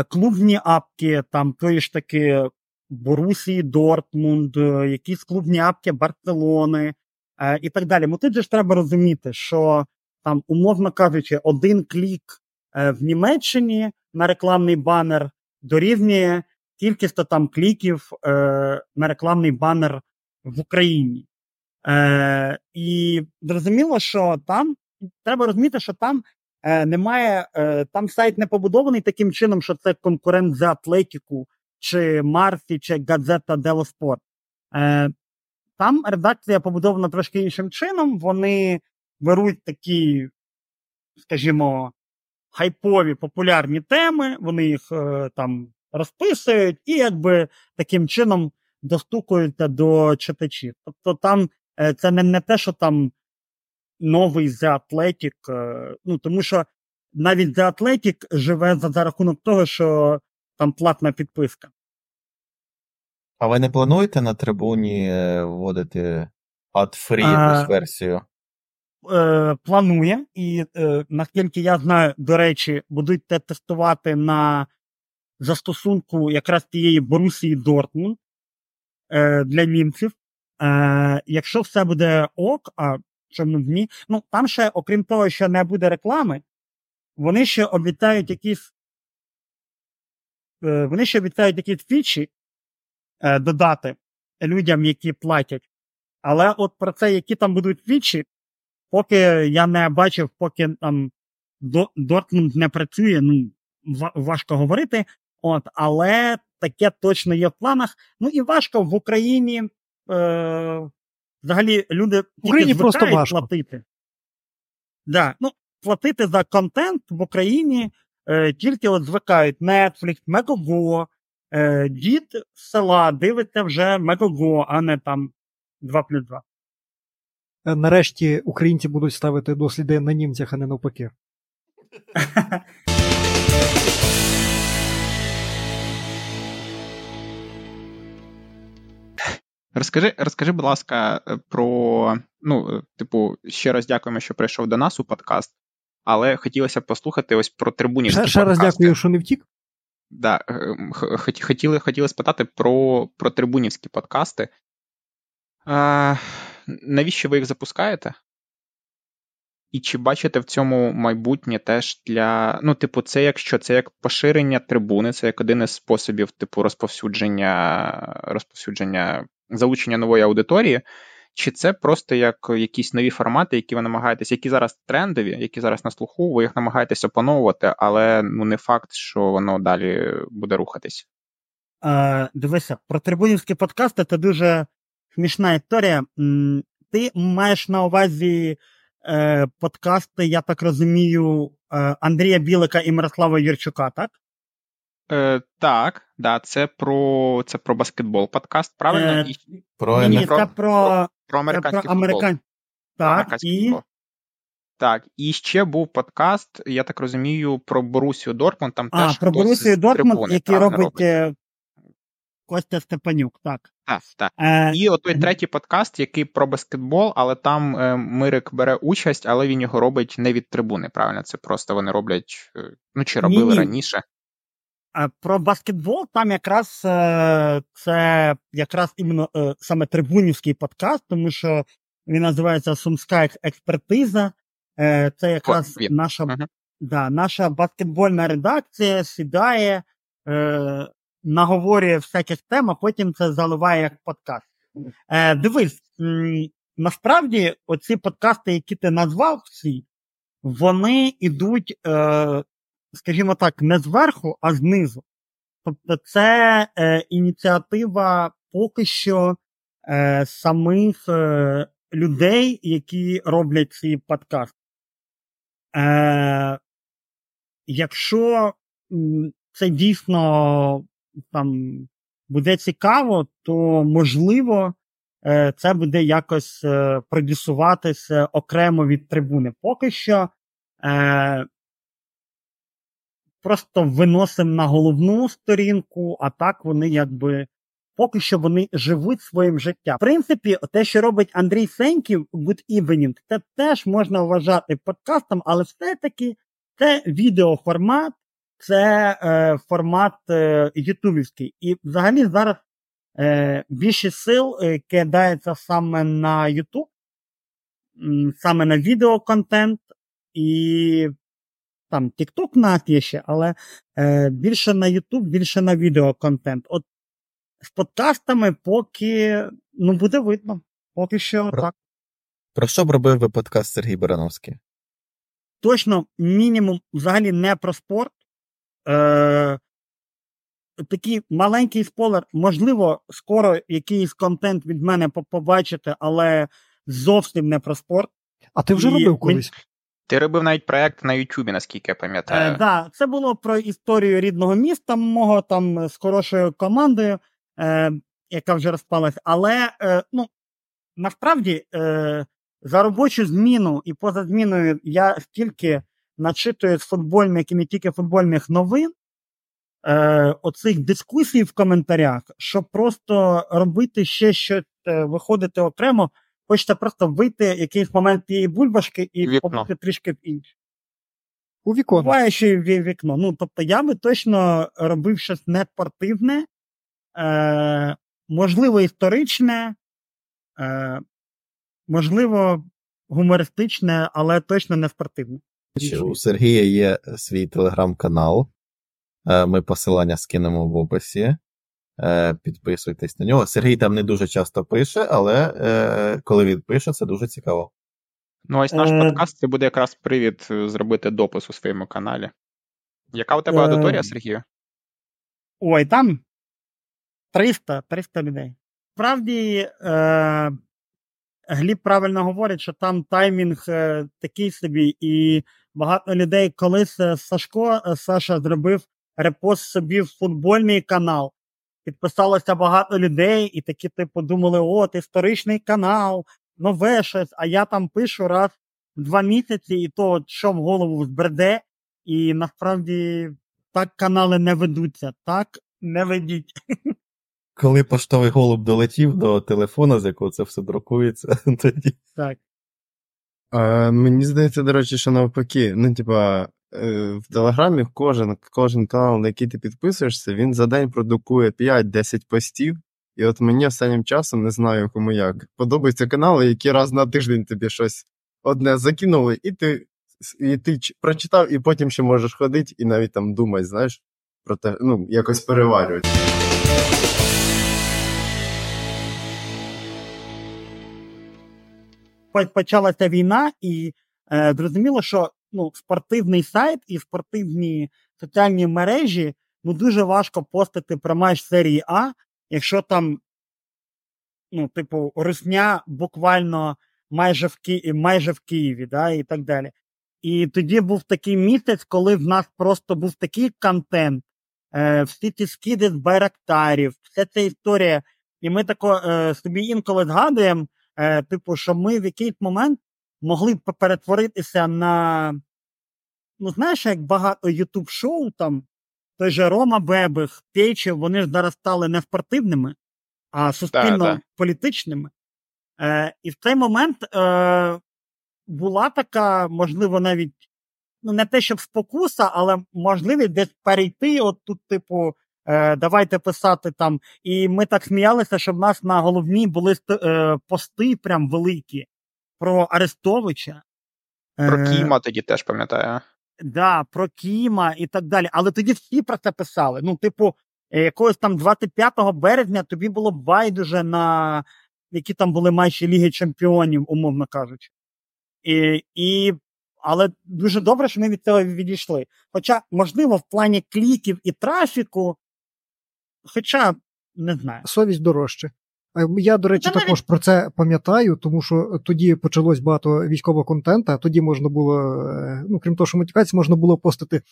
клубні апки, там тої ж таки Борусії, Дортмунд, е, якісь клубні апки Барселони е, і так далі. Ну тут же ж треба розуміти, що там, умовно кажучи, один клік е, в Німеччині на рекламний банер дорівнює кількість там кліків е, на рекламний банер в Україні. Е, і зрозуміло, що там треба розуміти, що там е, немає, е, там сайт не побудований таким чином, що це конкурент за Атлетіку, чи Марфі, чи Газета Дело Спорт. Е, там редакція побудована трошки іншим чином. Вони беруть такі, скажімо, хайпові популярні теми, вони їх е, там розписують і якби таким чином достукуються до читачів. Тобто там е, це не, не те, що там новий The Athletic, е, ну, тому що навіть The Athletic живе за, за рахунок того, що там платна підписка. А ви не плануєте на трибуні е, вводити ad-free версію? Е, планує, і е, наскільки я знаю, до речі, будуть те тестувати на застосунку якраз тієї Борусії Дортмунд е, для німців. Е, якщо все буде ок, а б ні? Ну, там ще, окрім того, що не буде реклами, вони ще обіцяють якісь. Е, вони ще обіцяють якісь фічі е, додати людям, які платять. Але от про це, які там будуть фічі, поки я не бачив, поки там До- Дортмунд не працює, ну, важко говорити. От, але таке точно є в планах. Ну і важко в Україні. Е, взагалі люди тільки Україні просто важко. платити. Да, ну, платити за контент в Україні е, тільки от звикають Netflix, Megogo, е, дід з села дивиться вже Megogo, а не там 2 плюс 2. Е, Нарешті українці будуть ставити досліди на німцях, а не навпаки. Розкажи, розкажи, будь ласка, е, про ну, е, типу, ще раз дякуємо, що прийшов до нас у подкаст, але хотілося б послухати ось про трибунівські Ще, ще раз дякую, що не втік. Да, е, хотіли, хотіли спитати про, про трибунівські подкасти. А, навіщо ви їх запускаєте? І чи бачите в цьому майбутнє теж для. Ну, типу, це якщо? Це як поширення трибуни, це як один із способів, типу, розповсюдження, розповсюдження залучення нової аудиторії, чи це просто як якісь нові формати, які ви намагаєтесь, які зараз трендові, які зараз на слуху, ви їх намагаєтесь опановувати, але ну не факт, що воно далі буде рухатись. Е, дивися, про трибунівські подкасти це дуже смішна історія. Ти маєш на увазі е, подкасти, я так розумію, е, Андрія Білика і Мирослава Юрчука, так? Е, так, да, це про це про баскетбол подкаст, правильно? Е, І Про Ні, ні, це про, про американський про футбол. американ... Про Так, американський і футбол. Так, і ще був подкаст, я так розумію, про Борусію Дортмунд. Там а, теж про Борусію Дортмунд, трибуни, який робить е, Костя Степанюк, так. Так, так. Е, І отой Мгм. третій подкаст, який про баскетбол, але там е, Мирик бере участь, але він його робить не від трибуни. Правильно, це просто вони роблять, е, ну чи робили Ні-ні. раніше. А Про баскетбол там якраз е, це якраз іменно е, саме трибунівський подкаст, тому що він називається Сумська експертиза. Е, Це якраз наша, да, наша баскетбольна редакція сідає, е, наговорює всяких тем, а потім це заливає як подкаст. Е, Дивись, насправді оці подкасти, які ти назвав всі, вони йдуть е, скажімо так, не зверху, а знизу. Тобто, це е, ініціатива поки що е, самих е, людей, які роблять ці подкасти. Е, якщо це дійсно там буде цікаво, то можливо е, це буде якось е, продюсуватися окремо від трибуни. Поки що. Е, просто виносимо на головну сторінку, а так вони якби. Поки що вони живуть своїм життям. В принципі, те, що робить Андрій Сеньків Good Evening, це теж можна вважати подкастом, але все-таки це відеоформат, це е, формат е, ютубівський. І взагалі зараз е, більше сил е, кидається саме на YouTube, саме на відеоконтент, і там TikTok є ще, але е, більше на YouTube, більше на відеоконтент. От з подкастами поки ну, буде видно. Поки що Про- так. Про що б робив би подкаст Сергій Барановський? Точно, мінімум, взагалі не про спорт. Е, такий маленький спойлер. Можливо, скоро якийсь контент від мене побачите, але зовсім не про спорт. А ти вже І робив колись? Ти робив навіть проект на Ютубі, наскільки я пам'ятаю. Е, да, це було про історію рідного міста мого там е, з хорошою командою, е, яка вже розпалась. Але е, ну, насправді е, за робочу зміну і поза зміною я стільки начитую з футбольних і не тільки футбольних новин, е, оцих дискусій в коментарях, щоб просто робити ще щось, е, виходити окремо, хочете просто вийти якийсь момент тієї бульбашки і Вікно. побути трішки в інше. У вікон. Буває ще й ві- вікно. Ну, тобто я би точно робив щось не спортивне, е, можливо, історичне, е, можливо, гумористичне, але точно не спортивне. У Сергія є свій телеграм-канал. Е, Ми посилання скинемо в описі. Е, Підписуйтесь на нього. Сергій там не дуже часто пише, але е, коли він пише, це дуже цікаво. Ну, ось наш Е, подкаст це буде якраз привід зробити допис у своєму каналі. Яка у тебе аудиторія, Сергію? Ой, там 300, 300 людей. Справді, е, Гліб правильно говорить, що там таймінг е, такий собі, і багато людей колись Сашко Саша зробив репост собі в футбольний канал. Підписалося багато людей, і такі, типу, думали, от, історичний канал, нове щось, а я там пишу раз в два місяці, і то, що в голову збреде, і насправді так канали не ведуться. Так не ведіть. Коли поштовий голуб долетів до телефона, з якого це все друкується, тоді. Так. Е, мені здається, до речі, що навпаки. Ну, типа, в Телеграмі кожен, кожен канал, на який ти підписуєшся, він за день продукує 5-10 постів. І от мені останнім часом не знаю кому як. Подобаються канали, які раз на тиждень тобі щось одне закинули, і ти, і ти прочитав, і потім ще можеш ходити і навіть там думати, знаєш, про те, ну, якось переварювати. Почалася війна, і е, зрозуміло, що ну, спортивний сайт і спортивні соціальні мережі ну, дуже важко постити про матч серії А, якщо там, ну, типу, русня буквально майже в, Ки... майже в Києві, да, і так далі. І тоді був такий місяць, коли в нас просто був такий контент, е, всі ці скиди з байрактарів, вся ця історія. І ми тако е, собі інколи згадуємо, е, типу, що ми в якийсь момент могли б перетворитися на. Ну, знаєш, як багато ютуб шоу там, той же Рома Бебих, Пейчев, вони ж зараз стали не спортивними, а суспільно-політичними. Е, і в цей момент е, була така, можливо, навіть ну, не те, щоб спокуса, але можливість десь перейти, от тут, типу, е, давайте писати там. І ми так сміялися, що в нас на головній були е, пости прям великі про Арестовича. Про Е, Кіма тоді теж пам'ятаю. Да, про Кіма і так далі. Але тоді всі про це писали. Ну, типу, е, якогось там 25 березня тобі було байдуже на які там були матчі Ліги Чемпіонів, умовно кажучи. І, і, але дуже добре, що ми від цього відійшли. Хоча, можливо, в плані кліків і трафіку, хоча не знаю. Совість дорожче. Е, Я, до речі, Та навіть- також про це пам'ятаю, тому що тоді почалось багато військового контенту, тоді можна було, е, ну крім того, що мотивації, можна було постити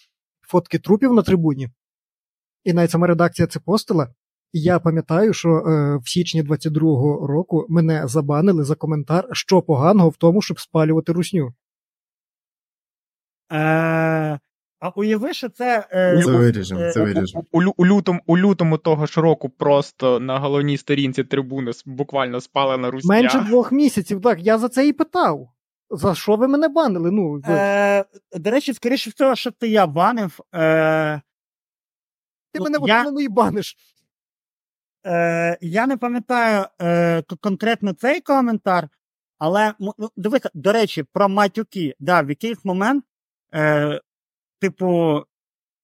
фотки трупів на трибуні. І навіть сама редакція це постила. І я пам'ятаю, що е, в січні 22-го року мене забанили за коментар, що поганого в тому, щоб спалювати русню. Е, а уяви, що це. Е, Це виріжемо, це е, виріжемо. У, лю- у, лютому, у лютому того ж року просто на головній сторінці трибуни буквально спала на русня. Менше двох місяців, так, я за це і питав. За що ви мене банили? Ну, ви- Е, до речі, скоріше всього, що ти я банив. Е, ти ну, мене в я- основному і баниш. Е, я не пам'ятаю е, конкретно цей коментар, але ну, дивися, до речі, про матюки. Да, в якийсь момент, е, типу,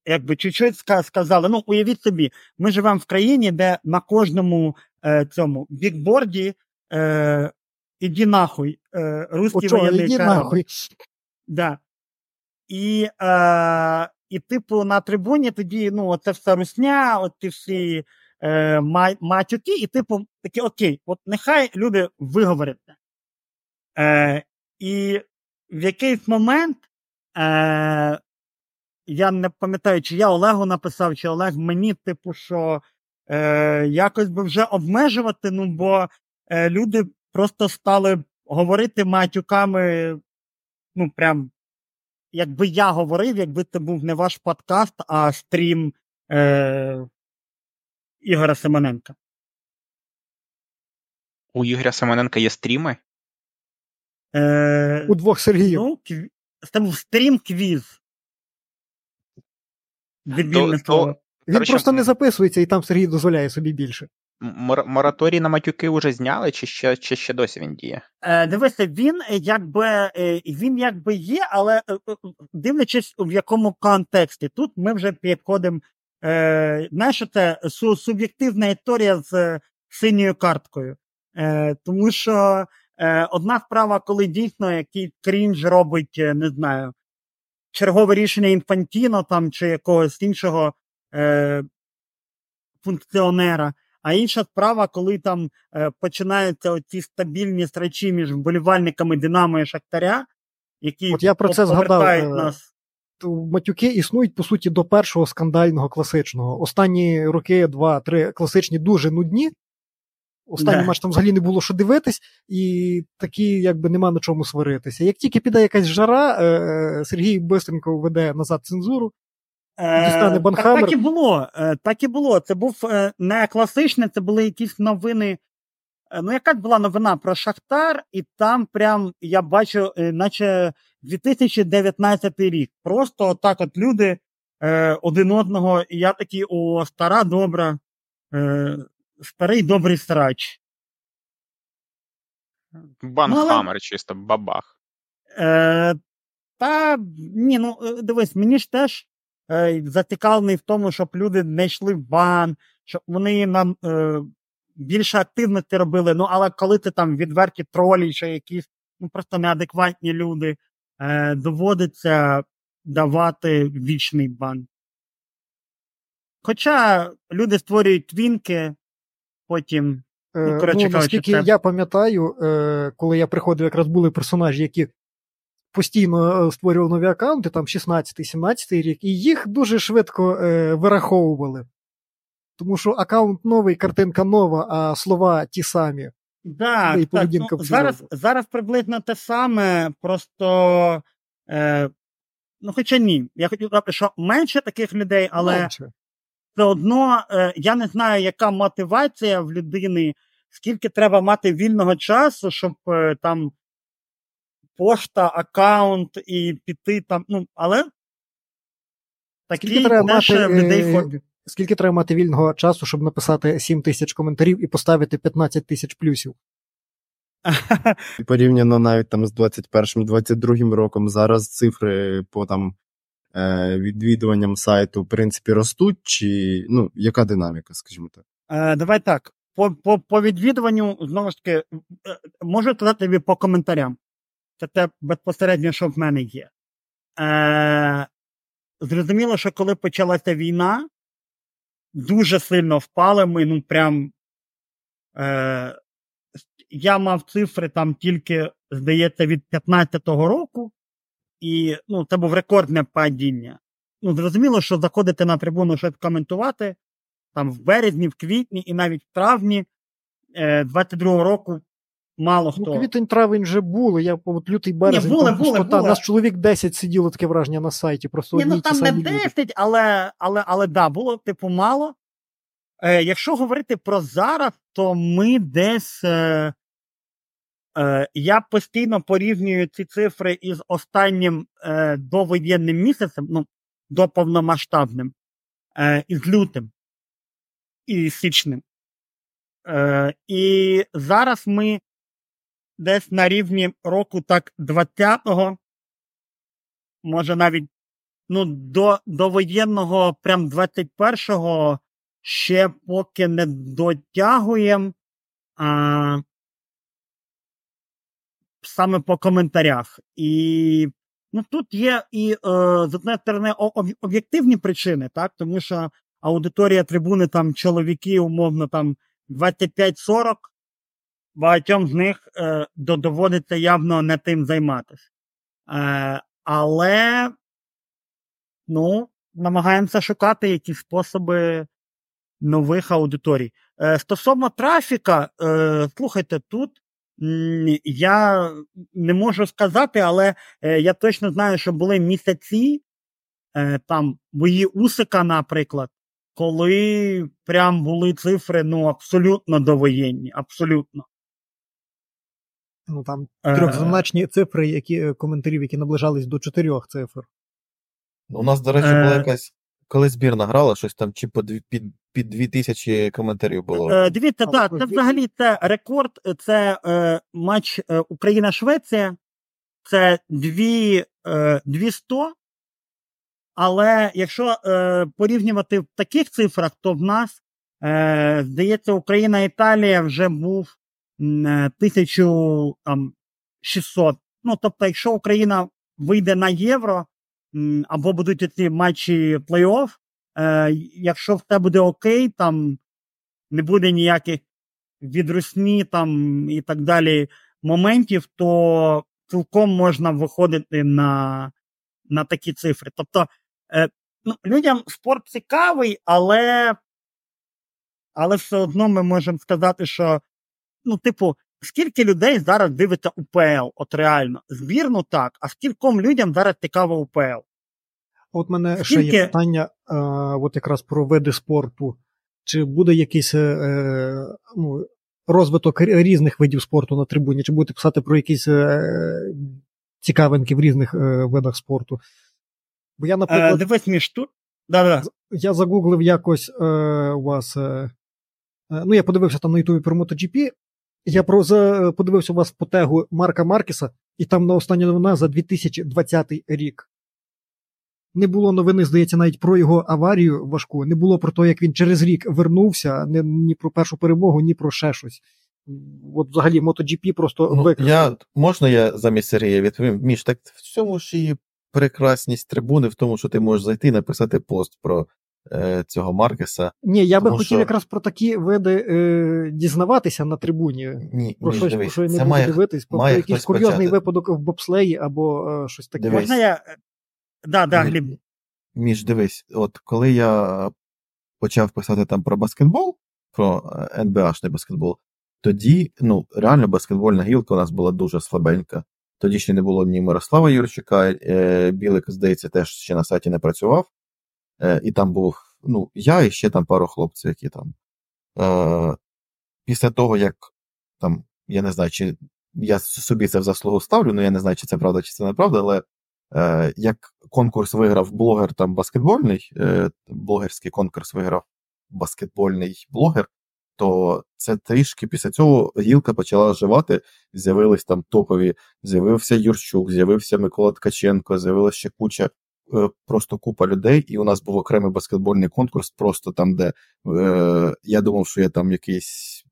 якби чуть-чуть сказали. Ну, уявіть собі, ми живемо в країні, де на кожному е, цьому бікборді е, іди нахуй, е, русський воєнний корабль. нахуй. Да. І, е, і, типу, на трибуні тоді, ну, оце все русня, от ті всі е, матюки, і, типу, такі, окей, от нехай люди виговоряться. Е, і в якийсь момент, е, я не пам'ятаю, чи я Олегу написав, чи Олег мені, типу, що е, якось би вже обмежувати, ну, бо е, люди просто стали говорити матюками, ну, прям, якби я говорив, якби це був не ваш подкаст, а стрім е- Ігоря Семененка. У Ігоря Семененка є стріми? Е- У двох Сергіїв. Ну, кв... Це був стрім квіз. Дебільне То- слово. Він коротше, просто не записується, і там Сергій дозволяє собі більше. Мор- мораторій на матюки вже зняли, чи ще, чи ще досі він діє? Е, дивися, він е, якби е, він якби є, але е, дивлячись в якому контексті. Тут ми вже підходимо. Е, знаєш, це су- суб'єктивна історія з синьою карткою. Е, тому що е, одна справа, коли дійсно якийсь крінж робить, не знаю, чергове рішення інфантіно там чи якогось іншого е, функціонера. А інша справа, коли там е, починаються оці стабільні срачі між вболівальниками Динамо і Шахтаря, які От я про це згадав, е, нас. Матюки існують по суті до першого скандального класичного. Останні роки, два-три класичні дуже нудні. Останній Да. матч там взагалі не було що дивитись, і такі, якби нема на чому сваритися. Як тільки піде якась жара, е, е, Сергій бистренько веде назад цензуру. дістане Е, Так, так і було. Так і було. Це був не класичне, це були якісь новини. Ну, якась була новина про Шахтар, і там прям я бачу, наче 2019 рік. Просто отак от люди один одного, і я такий, о, стара добра, старий добрий срач. Банхаммер, чисто бабах. Е, та ні, ну е, дивись, мені ж теж е, зацікавлений в тому, щоб люди не йшли в бан, щоб вони нам е, більше активності робили. Ну, але коли ти там відверті тролі, чи якісь ну, просто неадекватні люди, е, доводиться давати вічний бан. Хоча люди створюють твінки, потім. Е, Ну, Ну, коротше кажучи, наскільки це- я пам'ятаю, е, коли я приходив, якраз були персонажі, які постійно е, створювали нові аккаунти, там 16-17 рік, і їх дуже швидко е, вираховували. Тому що аккаунт новий, картинка нова, а слова ті самі. Да, і так, ну, зараз, зараз приблизно те саме, просто. Е, ну, хоча ні. Я хотів сказати, що менше таких людей, але Менше. Все одно е, я не знаю, яка мотивація в людини, скільки треба мати вільного часу, щоб е, там пошта, аккаунт і піти там. Ну, але Скільки треба мати, людей е, хобі. Скільки треба мати вільного часу, щоб написати 7 тисяч коментарів і поставити 15 тисяч плюсів? Порівняно навіть там з 21-22 роком зараз цифри по там відвідуванням сайту в принципі ростуть, чи ну, яка динаміка, скажімо так? Е, давай так. По, по, по відвідуванню, знову ж таки, е, можу сказати тобі по коментарям. Це те безпосередньо, що в мене є. Е, зрозуміло, що коли почалася війна, дуже сильно впали ми, ну прям. Е, я мав цифри там тільки, здається, від 15-го року, і ну, це був рекордне падіння. Ну, зрозуміло, що заходити на трибуну щось коментувати, там в березні, в квітні і навіть в травні е, 22-го року мало хто. Ну, квітень, травень вже були. Я от лютий березень. були, там були, пустота. були. Нас чоловік 10 сиділо таке враження на сайті. Просто Ні, ну там не самі люди. 10, але, але, але да, було типу мало. Е, якщо говорити про зараз, то ми десь. Е, е, я постійно порівнюю ці цифри із останнім е, довоєнним місяцем, ну, до повномасштабним, е, із лютим і січним. Е, і зараз ми десь на рівні року так 20-го, може навіть ну, до, до прям 21-го ще поки не дотягуємо. Саме по коментарях. І ну, тут є і, е, з однієї сторони, об'єктивні причини, так, тому що аудиторія трибуни, там чоловіки, умовно, там 25-40, багатьом з них е, доводиться явно не тим займатися. Е, але ну, намагаємося шукати якісь способи нових аудиторій. Е, стосовно трафіка, е, слухайте, тут Я не можу сказати, але е, я точно знаю, що були місяці, е, там бої Усика, наприклад, коли прям були цифри ну, абсолютно довоєнні. Абсолютно. Ну там Е, трьохзначні цифри, які коментарів, які наближались до чотирьох цифр. У нас, до речі, була якась, коли збірна грала, щось там чи по дві, під, під дві тисячі коментарів було. Е, дивіться, так, це взагалі це рекорд, це е, матч е, Україна-Швеція, це дві, е, 200, але якщо е, порівнювати в таких цифрах, то в нас, е, здається, Україна-Італія вже був м, е, 1600. Ну, тобто, якщо Україна вийде на євро, або будуть ці матчі плей-офф, е, якщо все буде окей, там не буде ніяких відрусні там і так далі моментів, то цілком можна виходити на, на такі цифри. Тобто, е, ну, людям спорт цікавий, але, але все одно ми можемо сказати, що, ну, типу, скільки людей зараз дивиться УПЛ, от реально, збірну так, а скільком людям зараз цікаво УПЛ? От мене ще є питання, а, от якраз про види спорту. Чи буде якийсь е, е, ну, розвиток різних видів спорту на трибуні, чи будете писати про якісь е, цікавинки в різних е, видах спорту? Бо я, Е, наприклад, дивись між тут. Да-да. я загуглив якось е, у вас. Е, е, ну, я подивився там на Ютубі про MotoGP. Я про, за, подивився у вас по тегу Марка Маркеса, і там на остання новина за 2020 рік. Не було новини, здається, навіть про його аварію важку. Не було про те, як він через рік вернувся, ні, ні про першу перемогу, ні про ще щось. От взагалі MotoGP просто Ну, я, можна я замість Сергія відповім? Міш, так в цьому ж і прекрасність трибуни, в тому, що ти можеш зайти і написати пост про цього Маркеса. Ні, я би хотів що- якраз про такі види е, дізнаватися на трибуні. Ні, Про Міш, щось, дивись, про що я не це буду має, дивитись, про, має якийсь курйозний почати. випадок в бобслеї або е, щось таке. Дивись. Можна я. е, Да, да, Гліб. Міш, дивись, от коли я почав писати там про баскетбол, про е, НБАшний баскетбол, тоді, ну, реально баскетбольна гілка у нас була дуже слабенька. Тоді ще не було ні Мирослава Юрчука, е, Білик, здається, теж ще на сайті не працював. Е, і там був, ну, я і ще там пару хлопців, які там. Е, після того, як там, я не знаю, чи я собі це в заслугу ставлю, ну я не знаю, чи це правда, чи це неправда, але е, як конкурс виграв блогер там баскетбольний, е, блогерський конкурс виграв баскетбольний блогер, то це трішки після цього гілка почала оживати, з'явились там топові, з'явився Юрчук, з'явився Микола Ткаченко, з'явилася ще куча. Е, Просто купа людей, і у нас був окремий баскетбольний конкурс, просто там, де е, я думав, що я там якийсь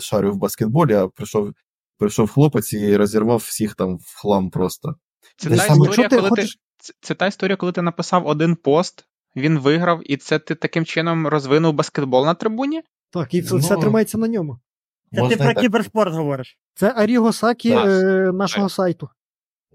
шарю в баскетболі, а прийшов, прийшов хлопець і розірвав всіх там в хлам просто. Це та саме- історія, Якщо ти коли хочеш- ти. Це, це та історія, коли ти написав один пост, він виграв, і це ти таким чином розвинув баскетбол на трибуні? Так, і це Ну, все тримається на ньому. Це ти Можна про так. кіберспорт говориш. Це Аріго Сакі Так. е, нашого сайту.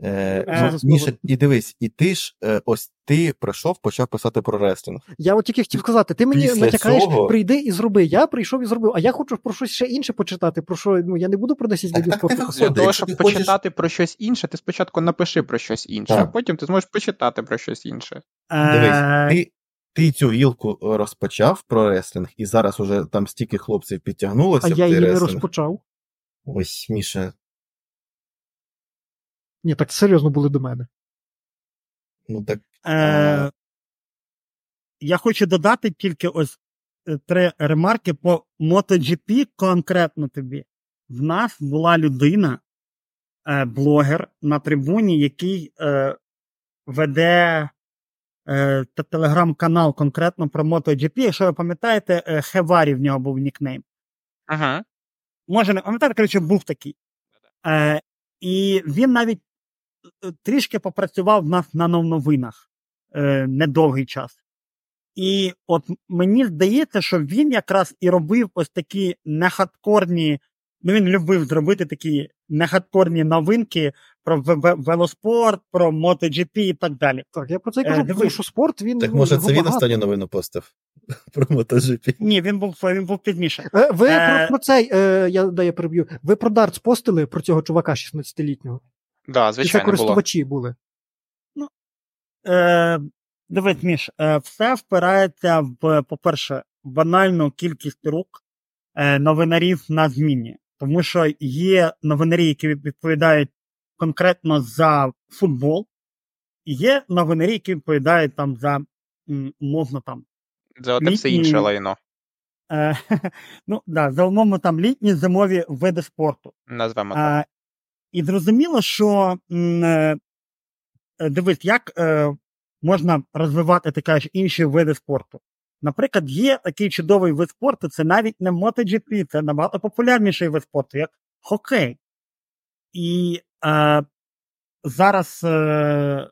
Е, Е, ну, Міша, і дивись, і ти ж е, ось ти прийшов, почав писати про реслінг. Я от тільки хотів сказати, ти мені Після натякаєш, цього- прийди і зроби. Я прийшов і зробив, а я хочу про щось ще інше почитати. Про що ну я не буду про 10 Так, видів спорту Для того, щоб хочеш- почитати про щось інше, ти спочатку напиши про щось інше, Так. а потім ти зможеш почитати про щось інше. Дивись, Е, ти, ти цю гілку розпочав про реслінг, і зараз уже там стільки хлопців підтягнулося А в я її не розпочав. Ось, Міша, Ні, так серйозно були до мене. ну так Е, я хочу додати тільки ось е, три ремарки по MotoGP конкретно тобі. В нас була людина, е, блогер на трибуні, який е, веде е, телеграм-канал конкретно про MotoGP. Якщо ви пам'ятаєте, е, Хеварі в нього був нікнейм. Ага. Може, не пам'ятаєте, коротше, був такий. Е, і він навіть трішки попрацював в нас на новинах е, недовгий час. І от мені здається, що він якраз і робив ось такі нехардкорні, ну він любив зробити такі нехардкорні новинки про ве- ве- велоспорт, про MotoGP і так далі. Так, я про це Е, кажу, тому що спорт він Так ну, може це він багато. останню новину постив? про MotoGP. Ні, він був він був пізніше. Е, Ви Е, про, про цей, е, я, да, я переб'ю. Ви про дартс постили про цього чувака 16-літнього? Да, Чи це звичайно, було. користувачі були? Е, дивись, Міш, е, все впирається в, по-перше, банальну кількість рук е, новинарів на зміні. Тому що є новинарі, які відповідають конкретно за футбол, і є новинарі, які відповідають там за м, умовно там. За оте все інше лайно. Е, ну, да, за умовно там літні зимові види спорту. Назвемо так. І зрозуміло, що е, е, дивись, як е, можна розвивати ти кажеш, інші види спорту. Наприклад, є такий чудовий вид спорту, це навіть не MotoGP, це набагато популярніший вид спорту, як хокей. І е, зараз е,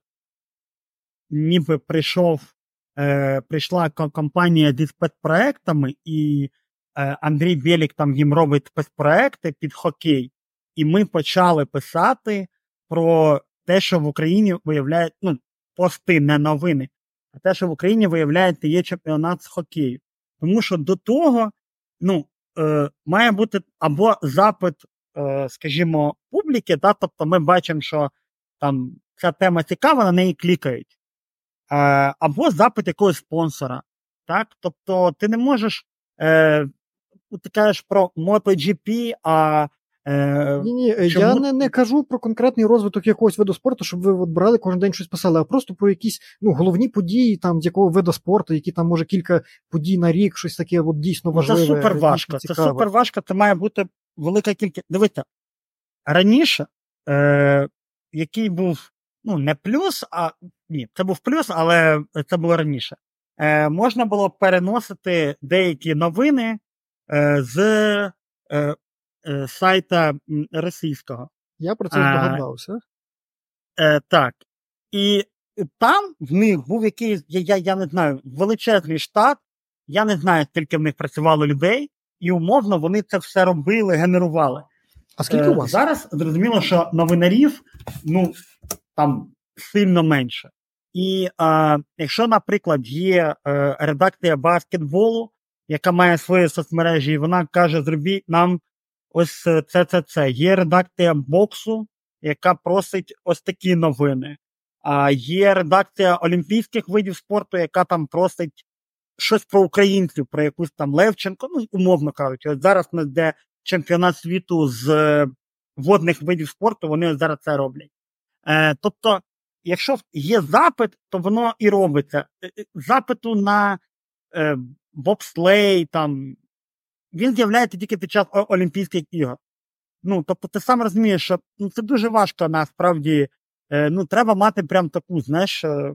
ніби прийшов, е, прийшла компанія зі спецпроектами, і е, Андрій Білік там їм робить спецпроекти під хокей. І ми почали писати про те, що в Україні виявляють, ну, пости, не новини, а те, що в Україні виявляється, є чемпіонат з хокею. Тому що до того, ну, е, має бути або запит, е, скажімо, публіки, да, тобто ми бачимо, що там ця тема цікава, на неї клікають. Е, або запит якогось спонсора. Так? Тобто ти не можеш. Е, ти кажеш про MotoGP, а е, Ні, ні, я не, не кажу про конкретний розвиток якогось виду спорту, щоб ви от брали кожен день щось писали, а просто про якісь ну, головні події там з якого виду спорту, які там може кілька подій на рік, щось таке от, дійсно Ну, важливе. Це супер важко. Це супер важко, це має бути велика кількість. Дивіться, раніше, е, який був ну, не плюс, а ні, це був плюс, але це було раніше. Е, можна було переносити деякі новини е, з е, е, сайта російського. Я про це здогадався. Е, так. І там в них був якийсь, я, я, я не знаю, величезний штат. Я не знаю, скільки в них працювало людей, і умовно вони це все робили, генерували. А скільки Е, у вас? Зараз зрозуміло, що новинарів ну, там сильно менше. І е, якщо, наприклад, є е, редакція баскетболу, яка має свої соцмережі, і вона каже: зробіть нам ось е, це, це, це. Є редакція боксу, яка просить ось такі новини. А є редакція олімпійських видів спорту, яка там просить щось про українців, про якусь там Левченко, ну, умовно кажучи, от зараз нас де чемпіонат світу з е, водних видів спорту, вони ось зараз це роблять. Е, тобто, якщо є запит, то воно і робиться. Е, Запиту на е, бобслей, там, він з'являється тільки під час Олімпійських ігор. Ну, тобто, ти сам розумієш, що ну, це дуже важко насправді. Е, ну, треба мати прям таку, знаєш, е,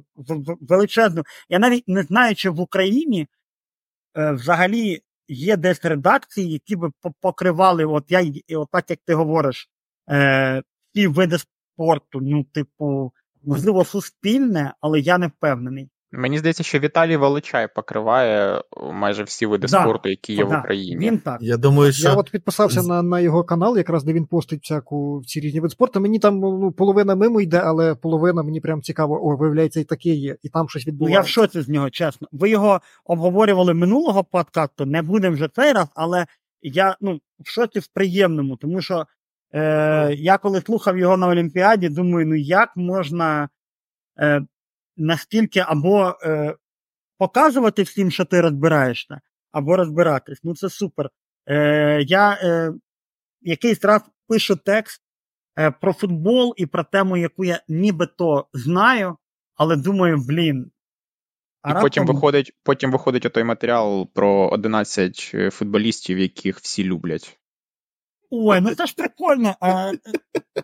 величезну. Я навіть не знаю, чи в Україні е, взагалі є десь редакції, які би покривали, от я от так, як ти говориш, ці види спорту, ну, типу, можливо, суспільне, але я не впевнений. Мені здається, що Віталій Волочай покриває майже всі види Да, спорту, які є в Україні. Він так. Я думаю, що Я от підписався з- на, на його канал, якраз де він постить всяку ці різні види спорту. Мені там ну, половина мимо йде, але половина мені прям цікаво, о, виявляється, і таке є, і там щось Ну, я в шоці з нього, чесно. Ви його обговорювали минулого подкасту, не будемо вже цей раз, але я ну, в шоці в приємному, тому що е, я коли слухав його на Олімпіаді, думаю, ну як можна е, настільки або е, показувати всім, що ти розбираєшся, або розбиратись. Ну це супер. Е, я е, якийсь раз пишу текст е, про футбол і про тему, яку я нібито знаю, але думаю, блін. І потім виходить, потім виходить отой матеріал про 11 футболістів, яких всі люблять. Ой, ну це ж прикольно. А,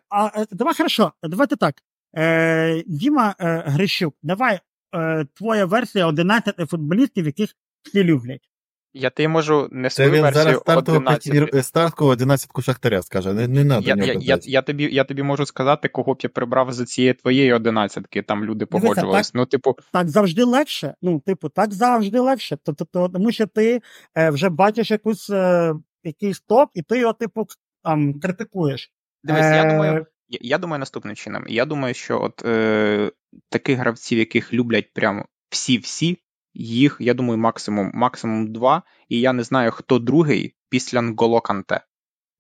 а, а, давай хорошо, давайте так. Е, Діма е, Грищук, давай е, твоя версія 11 футболістів, яких всі люблять. Я тобі можу не це свою він зараз версію стартову 11. п'ятір- стартову одинадцятку Шахтаря скаже. Не, не надо Я, я, я, я, тобі, я тобі можу сказати, кого б я прибрав з цієї твоєї одинадцятки. Там люди Дивися, погоджувались. Ну, типу, Так завжди легше. Ну, типу, так завжди легше. Тобто, то- тому що ти е, вже бачиш якусь, е, якийсь топ, і ти його, типу, там, критикуєш. дивись, я Е, думаю, я, думаю наступним чином. Я думаю, що от е, таких гравців, яких люблять прям всі-всі, їх, я думаю, максимум максимум два, і я не знаю, хто другий після Нголо Канте.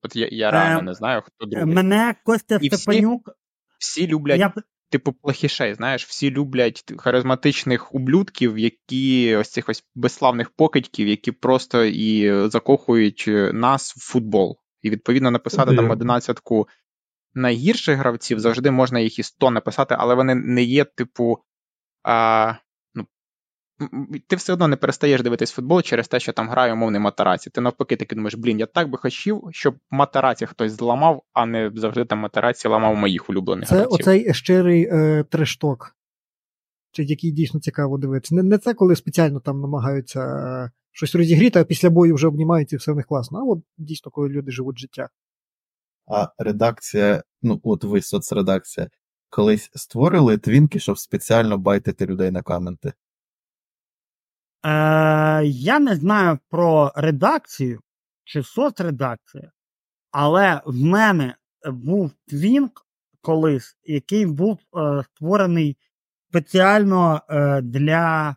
От я, я реально Е, не знаю, хто другий. Мене Костя І всі- Степанюк. Всі люблять Я, типу плохішей, знаєш, всі люблять харизматичних ублюдків, які ось цих ось безславних покидьків, які просто і закохують е, нас в футбол. І відповідно написати Де? там одинадцятку найгірших гравців, завжди можна їх і 100 написати, але вони не є, типу. А, ну, ти все одно не перестаєш дивитись футбол через те, що там грає умовний Матараці. Ти навпаки таки думаєш, блін, я так би хотів, щоб Матараці хтось зламав, а не завжди там Матараці ламав моїх улюблених Це гравців. оцей щирий е, трешток, чи який дійсно цікаво дивитися. Не, не це, коли спеціально там намагаються е, щось розігріти, а після бою вже обнімаються і все в них класно. А от дійсно, коли люди живуть життя. А редакція, ну от ви соцредакція, колись створили твінки, щоб спеціально байтити людей на коменти. Е, я не знаю про редакцію чи соцредакцію, але в мене був твінк колись, який був е, створений спеціально е, для,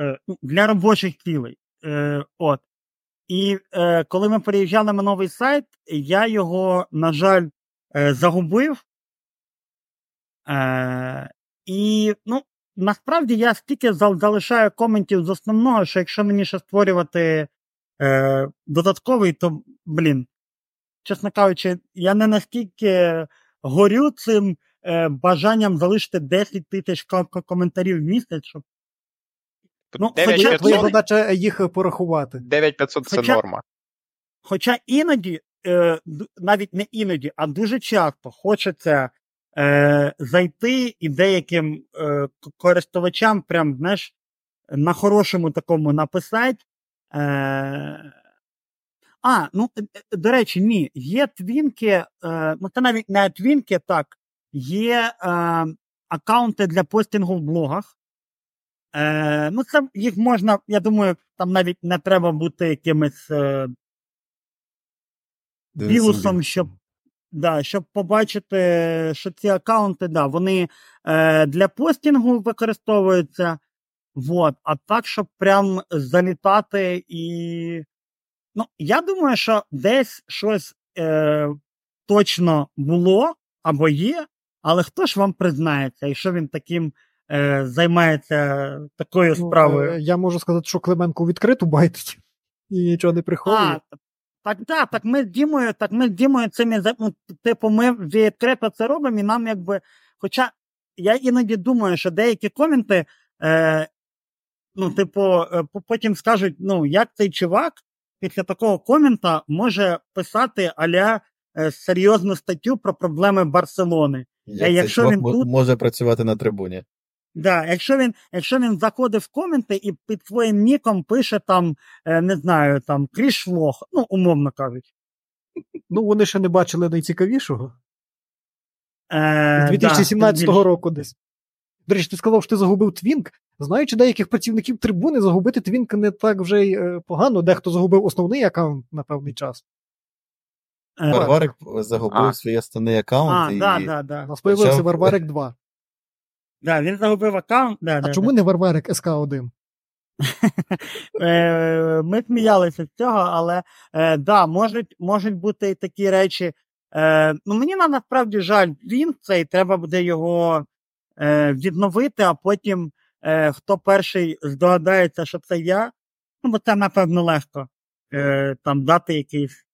е, ну, для робочих цілей. Е, от. І е, коли ми переїжджали на новий сайт, я його, на жаль, е, загубив. Е, і, ну, насправді я стільки залишаю коментів з основного, що якщо мені ще створювати е, додатковий, то, блін, чесно кажучи, я не настільки горю цим е, бажанням залишити 10 тисяч ко- ко- коментарів в місяць, щоб ну, Твоя, 9500 твоя задача їх порахувати. 9500 це Хоча- норма. Хоча іноді, е, навіть не іноді, а дуже часто хочеться е, зайти і деяким е, користувачам, прям, знаєш, на хорошому такому написати. Е, а, ну, е, е, до речі, ні, є твінки, е, ну це навіть не твінки, так, є е, аккаунти для постінгу в блогах. Е, ну, це їх можна, я думаю, там навіть не треба бути якимось е, білусом, щоб, да, щоб побачити, що ці аккаунти, да, вони е, для постінгу використовуються. Вот, а так, щоб прям залітати і. Ну, я думаю, що десь щось е, точно було або є, але хто ж вам признається, і що він таким е, займається такою Ну, справою? е, я можу сказати, що Клименко відкриту байтить і нічого не приховує. А, так, да, так ми з Дімою, так ми з Дімою цим ну, типу, ми відкрито це робимо, і нам якби. Хоча я іноді думаю, що деякі коменти, е, ну, типу, е, потім скажуть, ну, як цей чувак після такого комента може писати аля е, серйозну статтю про проблеми Барселони. Як Е, цей чувак він тут- може працювати на трибуні. Да, якщо він, якщо він заходить в коменти і під своїм ніком пише там, е, не знаю, там крішлох, ну, умовно кажучи. Ну, вони ще не бачили найцікавішого. Е, 2017 да, року десь. До речі, ти сказав, що ти загубив твінк. Знаючи деяких працівників трибуни, загубити twink не так вже й е, погано. Дехто загубив основний аккаунт на певний час. Е, Варварик загубив А. свій основний аккаунт а, і да, да, да. У нас появився Варварик 2. Да, він загубив аккаунт. Да, А да, чому не Варварик СК1? Е, ми сміялися з цього, але е, да, можуть, можуть бути і такі речі. Е, ну, мені на- насправді жаль, він цей, треба буде його відновити, а потім хто перший здогадається, що це я, ну, бо це, напевно, легко там дати якийсь.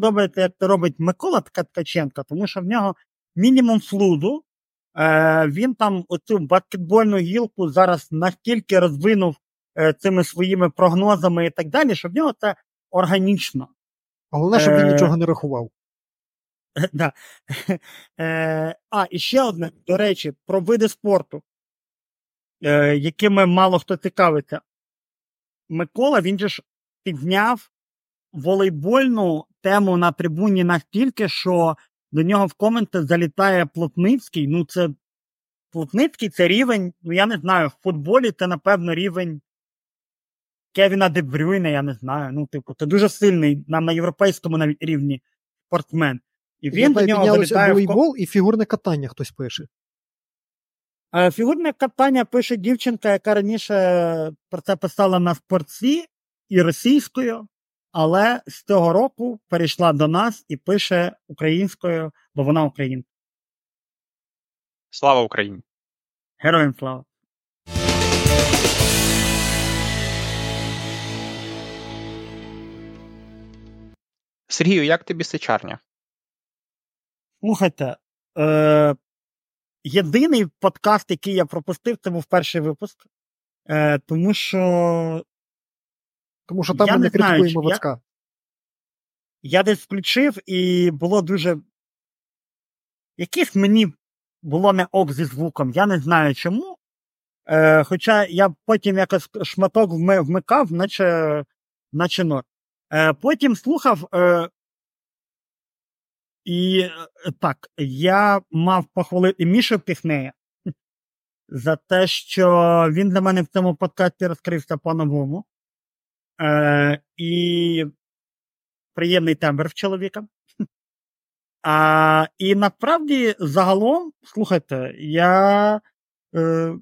Подобається, як це робить Микола Тка- Ткаченко, тому що в нього мінімум флуду. Е, він там оцю баскетбольну гілку зараз настільки розвинув е, цими своїми прогнозами і так далі, що в нього це органічно. Головне, щоб він Е, нічого не рахував. да. е, а, і ще одне, до речі, про види спорту, е, якими мало хто цікавиться. Микола, він же ж підняв волейбольну тему на трибуні настільки, що до нього в коменти залітає Плотницький. Ну, це Плотницький це рівень, ну я не знаю, в футболі це, напевно, рівень Кевіна Дебрюйна, я не знаю. Ну, типу, це дуже сильний на, на європейському навіть рівні спортсмен. І він до нього залітає волейбол і фігурне катання хтось пише. Е, Фігурне катання пише дівчинка, яка раніше про це писала на спортсі і російською, але з цього року перейшла до нас і пише українською, бо вона українка. Слава Україні! Героям слава! Сергію, як тобі сичарня? Слухайте, е, єдиний подкаст, який я пропустив, це був перший випуск. Е, тому що Тому що там Я ми не критикуємо чи я- я десь включив, і було дуже. Яких мені було не ок зі звуком, я не знаю чому. Е, хоча я потім якось шматок вмикав, наче, наче нор. Е, потім слухав. Е, і е, так, я мав похвалити Мішу Піхнея за те, що він для мене в цьому подкасті розкрився по-новому. Е, і приємний тембр в чоловіка. А, і насправді, загалом, слухайте, я, е,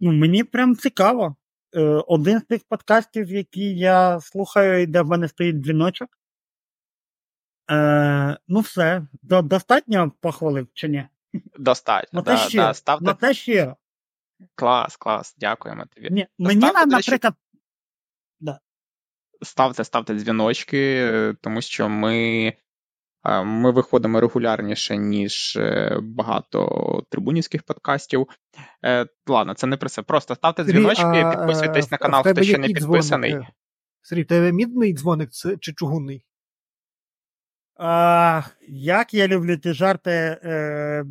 ну, мені прям цікаво. Е, один з тих подкастів, які я слухаю, і де в мене стоїть дзвіночок. Е, ну, все, до, достатньо похвалив чи ні? Достатньо. Ну, те да, щиро. да, ставте... Ну, те щиро. Клас, клас, дякуємо тобі. Ні, мені, наприклад, ставте, ставте дзвіночки, е, тому що ми, е, ми виходимо регулярніше, ніж е, багато трибунівських подкастів. Ладно, це не про це. Просто ставте дзвіночки, підписуйтесь на канал, хто ще не підписаний. Сергій, тебе мідний дзвоник чи чугунний? А, як я люблю ті жарти е,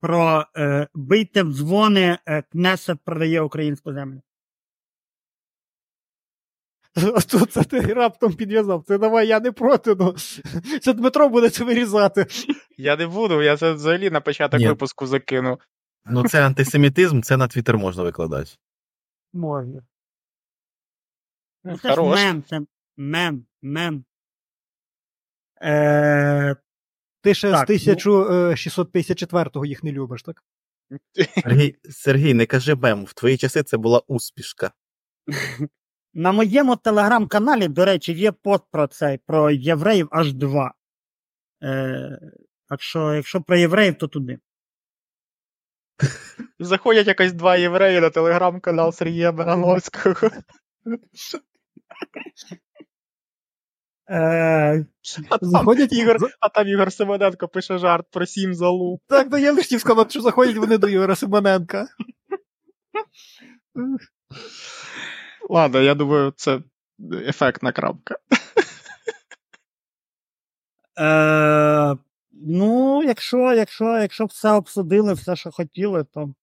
про е, бийте в дзвони, е, Кнесет продає українську землю. Тут це ти раптом підв'язав. Це давай, я не проти. Ну. Це Дмитро буде це вирізати. Я не буду, я це взагалі на початок Ні. випуску закину. Ну, це антисемітизм, це на Твіттер можна викладати. Можна. Ну, це ж Хорош. мем, це мем, мем. Е, Ти ще Так, з 1654-го їх не любиш, так? Сергій, Сергій, не кажи мем, в твої часи це була успішка. на моєму телеграм-каналі, до речі, є пост про цей, про євреїв аж два. Е, так що, якщо про євреїв, то туди. Заходять якось два євреї на телеграм-канал Сергія Барановського. Е, А там, Заходять Ігор, а там Ігор Семененко пише жарт про сім залу. Так, то я лише хотів сказати, що заходять вони до Ігора Симоненка. Ладно, я думаю, це ефектна крапка. Е, ну, якщо, якщо, якщо все обсудили, все, що хотіли, то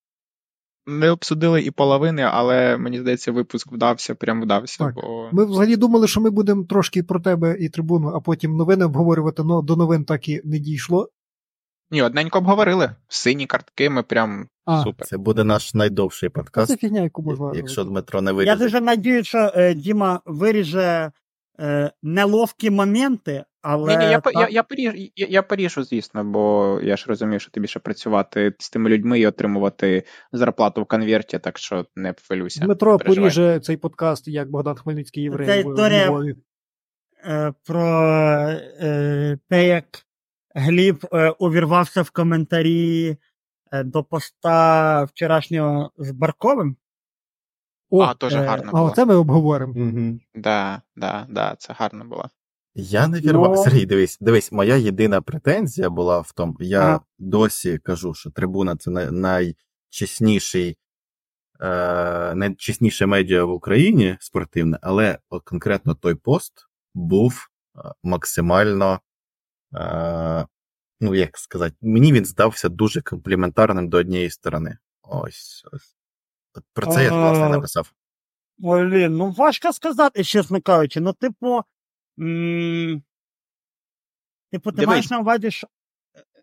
Не обсудили і половини, але мені здається, випуск вдався, прям вдався. Так. Бо... Ми взагалі думали, що ми будемо трошки про тебе і трибуну, а потім новини обговорювати, але до новин так і не дійшло. Ні, одненько обговорили. Сині картки, ми прям А, супер. Це буде наш найдовший Це подкаст, фігня, яку можна. якщо Дмитро не я виріже. дуже надію, що е, Діма виріже е, неловкі моменти, але. Ні, ні, я, по- я, так- я, поріжу, я, я поріжу, звісно, бо я ж розумію, що тобі ще працювати з тими людьми і отримувати зарплату в конверті, так що не хвилюйся. Дмитро переживай. поріже цей подкаст, як Богдан Хмельницький єврей. Це історія- е, про е, те, як Гліб е, увірвався в коментарі е, до поста вчорашнього з Барковим. О, А, теж е, гарно а було. оце ми обговоримо. Угу. Да, да, да, це гарно було. Я не вірвав. Ну- Сергій, дивись, дивись, моя єдина претензія була в тому, я Ага. досі кажу, що трибуна це най- найчесніший, е, найчесніше медіа в Україні спортивне, але конкретно той пост був максимально, ну як сказати, мені він здався дуже компліментарним до однієї сторони. Ось. ось. От Про це я власне написав. Блін, ну важко сказати, чесно кажучи. Ну, типу. М- типу, ти Дивись. маєш на увазі, що.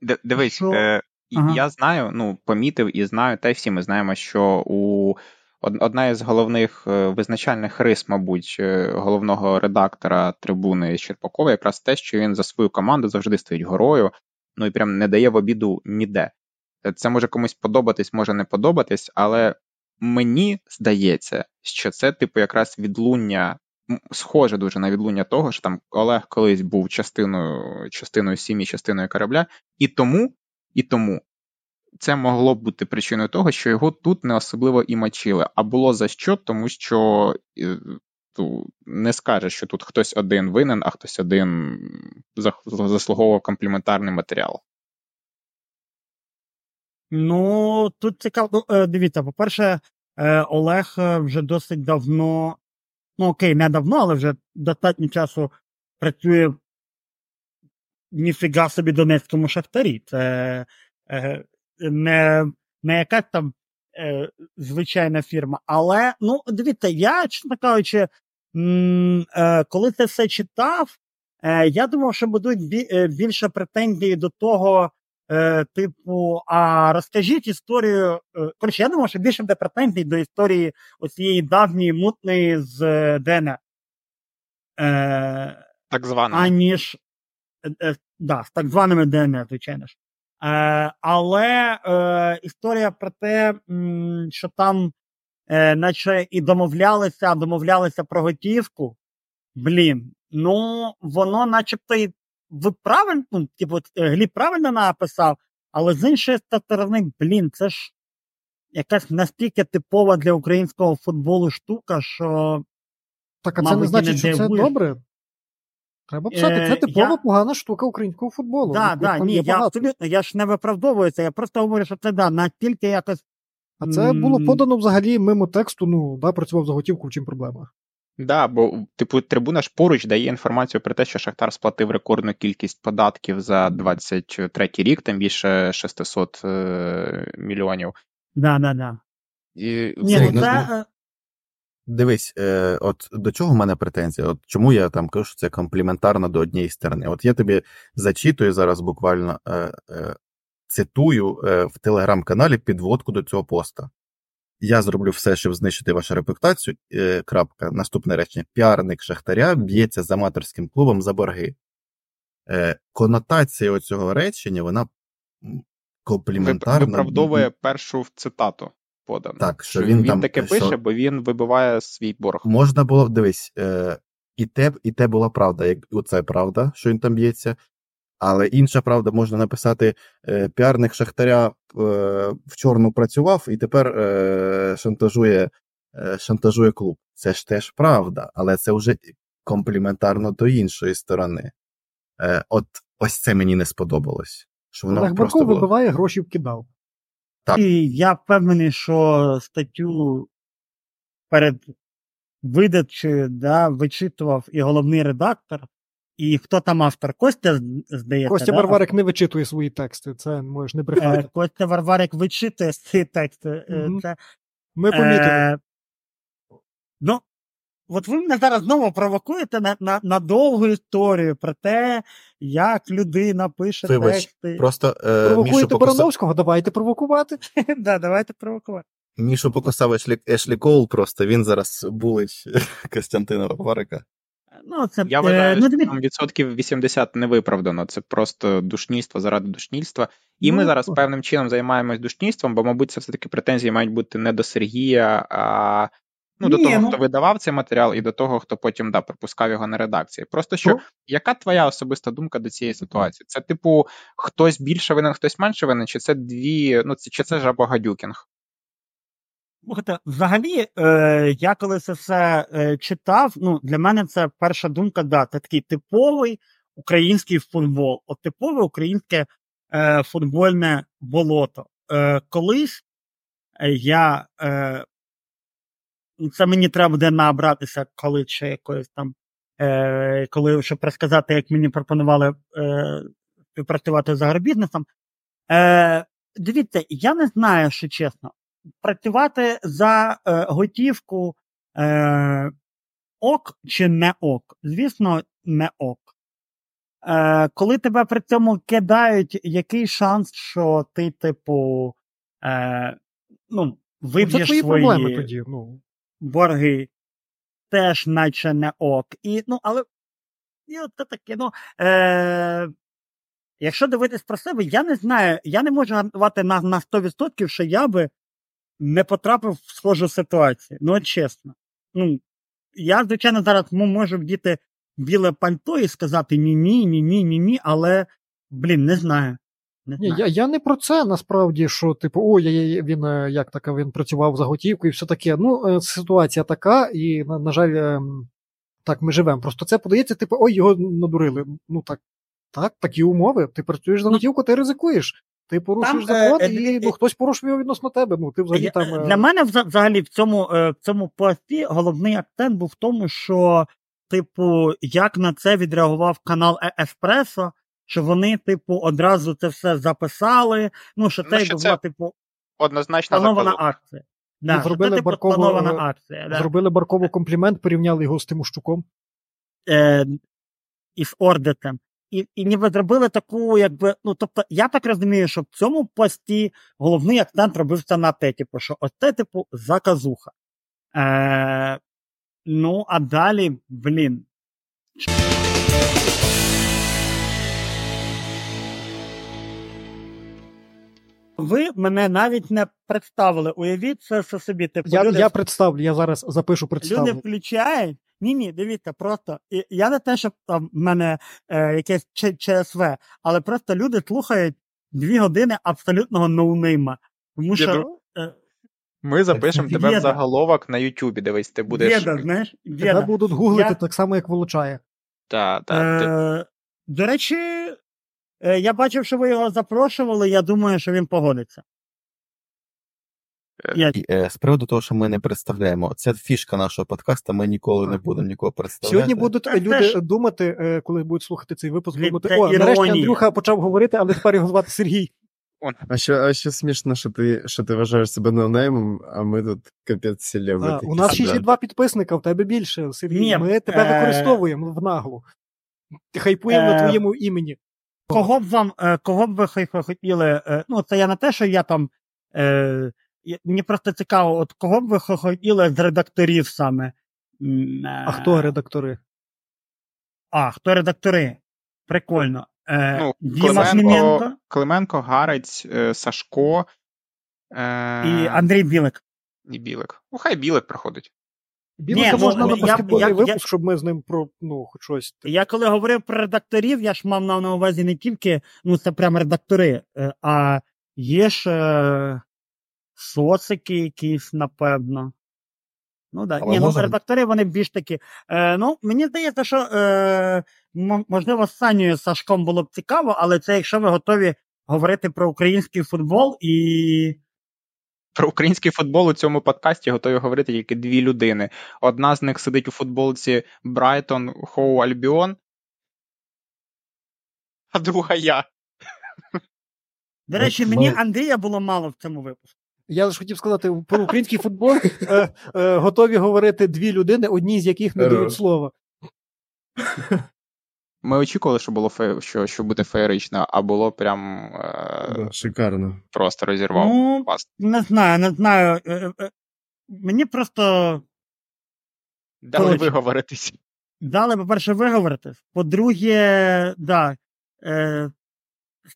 Д- Дивись, Що? е, Ага. я знаю, ну, помітив і знаю, та й всі ми знаємо, що у одна із головних е, визначальних рис, мабуть, е, головного редактора трибуни Щерпакова, якраз те, що він за свою команду завжди стоїть горою, ну і прям не дає в обіду ніде. Це може комусь подобатись, може не подобатись, але мені здається, що це, типу, якраз відлуння, схоже дуже на відлуння того, що там Олег колись був частиною частиною сім'ї, частиною корабля, і тому, і тому це могло бути причиною того, що його тут не особливо і мочили. А було за що, тому що ну, не скаже, що тут хтось один винен, а хтось один заслуговував компліментарний матеріал. Ну, тут цікаво. Ну, е, дивіться, по-перше, е, Олег е, вже досить давно, ну окей, не давно, але вже достатньо часу працює ніфіга собі Донецькому шахтарі. Це не не якась там е, звичайна фірма. Але, ну, дивіться, я, чесно кажучи, м, е, коли це все читав, е, я думав, що будуть бі, більше претензій до того, Е, типу, а розкажіть історію. Е, коротше, я думаю, що більше буде претензій до історії оцієї давньої мутної з е, ДНР. Е, Так званими. Аніж е, да, з так званими ДНР, звичайно ж. Е, Але е, історія про те, що там, е, наче і домовлялися, домовлялися про готівку. Блін, ну воно начебто і ви правильно, ну, типу, Гліб правильно написав, але з іншої сторони, блін, це ж якась настільки типова для українського футболу штука, що. Так, а це не значить, що це добре. Треба писати, це е, типова я... погана штука українського футболу. Да, да, ні, я абсолютно, я ж не виправдовуюся, я просто говорю, що це да, настільки якось. А це було подано взагалі мимо тексту, ну, да, працював за готівку, в чим проблема. Да, бо типу трибуна ж поруч дає інформацію про те, що Шахтар сплатив рекордну кількість податків за 23 рік, там більше 600 е, мільйонів. Да, да, да. І... Ні, це... Дивись, е, от до чого в мене претензія? От чому я там кажу, що це компліментарно до однієї сторони? От я тобі зачитую зараз буквально е, е, цитую е, в телеграм-каналі підводку до цього поста. Я зроблю все, щоб знищити вашу репутацію. Е, крапка. Наступне речення. Піарник Шахтаря б'ється з аматорським клубом за борги. Е, конотація цього речення, вона компліментарна. Виправдовує першу цитату подану. Так, що він, він там, таке пише, бо він вибиває свій борг. Можна було дивись, е, і те і те була правда, як оце правда, що він там б'ється. Але інша правда, можна написати: е, піарник Шахтаря е, в чорну працював і тепер е, шантажує е, шантажує клуб. Це ж теж правда, але це вже компліментарно до іншої сторони. Е, От ось це мені не сподобалось. Що воно Олег Барков було... вибиває, гроші вкидав. Так. І я впевнений, що статтю перед видачею да, вичитував і головний редактор. І хто там автор? Костя, здається. Костя да? Варварик не вичитує свої тексти, це можеш не брехати. Е, Костя Варварик вичитує свої тексти. Mm-hmm. Це, Ми помітили. Е, ну, от ви мене зараз знову провокуєте на на, на довгу історію про те, як людина пише Вибач, тексти. Просто, е, Провокуєте Барановського, давайте провокувати. да, Давайте провокувати. Мішу покосав Ешлі, Ешлі Коул, просто він зараз булить Костянтина Варварика. Ну, це, Я вважаю, е, ну, що там відсотків 80 не виправдано. Це просто душнійство заради душнільства. І ну, ми зараз певним чином займаємось душнільством, бо, мабуть, це все-таки претензії мають бути не до Сергія, а ну, до того, ну... хто видавав цей матеріал, і до того, хто потім да, пропускав його на редакції. Просто що, ну... яка твоя особиста думка до цієї ситуації? Це, типу, хтось більше винен, хтось менше винен, чи це дві, ну, чи це жабогадюкінг? Слухайте, взагалі, е, я коли це все е, читав, ну, для мене це перша думка, да, це такий типовий український футбол, от типове українське е, футбольне болото. Е, Колись я, е, це мені треба буде набратися, коли ще якоїсь там, е, коли щоб розказати, як мені пропонували е, співпрацювати з агробізнесом. Е, Дивіться, я не знаю, що чесно працювати за е, готівку е, ок чи не ок? Звісно, не ок. Е, Коли тебе при цьому кидають, який шанс, що ти, типу, е, ну, виб'єш свої проблеми тоді, ну. Борги, теж наче не ок. І, ну, але і от таке, ну, е, якщо дивитись про себе, я не знаю, я не можу гарантувати на, на 100%, що я би не потрапив в схожу ситуацію. Ну, от чесно. Ну, я, звичайно, зараз можу вдіти біле пальто і сказати ні-ні, ні-ні, ні-ні, але, блін, не знаю. Не знаю. я, я не про це насправді, що типу, ой, я- я- він е, як така, він працював за готівку і все таке. Ну, е, ситуація така, і, на, на жаль, ем, так ми живемо. Просто це подається, типу, ой, його надурили. Ну так, так, такі умови. Ти працюєш за Ну, готівку, ти ризикуєш. Ти порушуєш Там, е, закон, е, і е, ну, хтось порушує його відносно тебе. Ну, ти взагалі Я- там. е, Для мене взагалі в цьому, е, в цьому пості головний акцент був в тому, що, типу, як на це відреагував канал Е- Еспресо, що вони, типу, одразу це все записали. Ну, що Ну, це що була, це типу, Однозначно спланована заказуха. акція. Да, що зробили це, типу, Баркову, спланована е, акція. Да. Зробили Баркову комплімент, порівняли його з Тимощуком. Е, із Ордетем. І, і ніби зробили таку, якби, ну, тобто, я так розумію, що в цьому пості головний акцент робився на те, типу, що ось це, типу, заказуха. Е, ну, а далі, блін. Ви мене навіть не представили. Уявіть це собі. Типу, Я, люди я представлю, я зараз запишу Люди включають. Ні, ні, дивіться, просто і- я не те, щоб там в мене е, якесь Ч- ЧСВ, але просто люди слухають дві години абсолютного ноунейма. Тому що е, Ми запишемо тебе в заголовок на Ютубі. Дивись, ти будеш. Єда, знаєш, Тебе будуть гуглити Я- так само, як Волочає. Та, та, ти... Е, до речі, я бачив, що ви його запрошували, я думаю, що він погодиться. Е, Я, е, з приводу того, що ми не представляємо, це фішка нашого подкасту, ми ніколи не будемо нікого представляти. Сьогодні будуть Це люди ж- думати, е, коли будуть слухати цей випуск, Блін, думати, о, нарешті. Андрюха почав говорити, але тепер його звати Сергій. А що, а що смішно, що ти, що ти вважаєш себе ноунеймом, а ми тут капець А, селебрити. у нас 6,2 підписника, в тебе більше, Сергій. Ні, Ми тебе е, використовуємо в наглу. Хайпуємо на е, твоєму імені. Кого б вам, е, кого б ви хотіли, е, ну це я не те, що я там. Е, мені просто цікаво, от кого б ви хотіли з редакторів саме. Е, А хто редактори? А, хто редактори? Прикольно. Е, Ну, Діма Клименко, Клименко Гарець, Сашко е... і Андрій Білик. і Білик. Ну, хай Білик приходить. Білика ну, можна на я- баскетбольний я- випуск, щоб ми з ним про ну, хоч щось. Я коли говорив про редакторів, я ж мав на на увазі не тільки, ну це прямо редактори, е, а є ж е, социки якісь, напевно. Ну да. Але Ні, ну редактори вони більш такі. Е, ну, мені здається, що е, можливо, з Санєю Сашком було б цікаво, але це якщо ви готові говорити про український футбол і. Про український футбол у цьому подкасті готові говорити тільки дві людини. Одна з них сидить у футболці Брайтон Хоу Альбіон, а друга я. До речі, мені Андрія було мало в цьому випуску. Я ж хотів сказати, про український футбол е, е, готові говорити дві людини, одній з яких не дають слова. Ми очікували, що було фе... що, що буде феєрично, а було прям е... Шикарно. просто розірвав. Ну, не знаю, не знаю. Е, е, е, Мені просто Дали коротше. виговоритись. дали, по-перше, виговоритись. По-друге, да, е,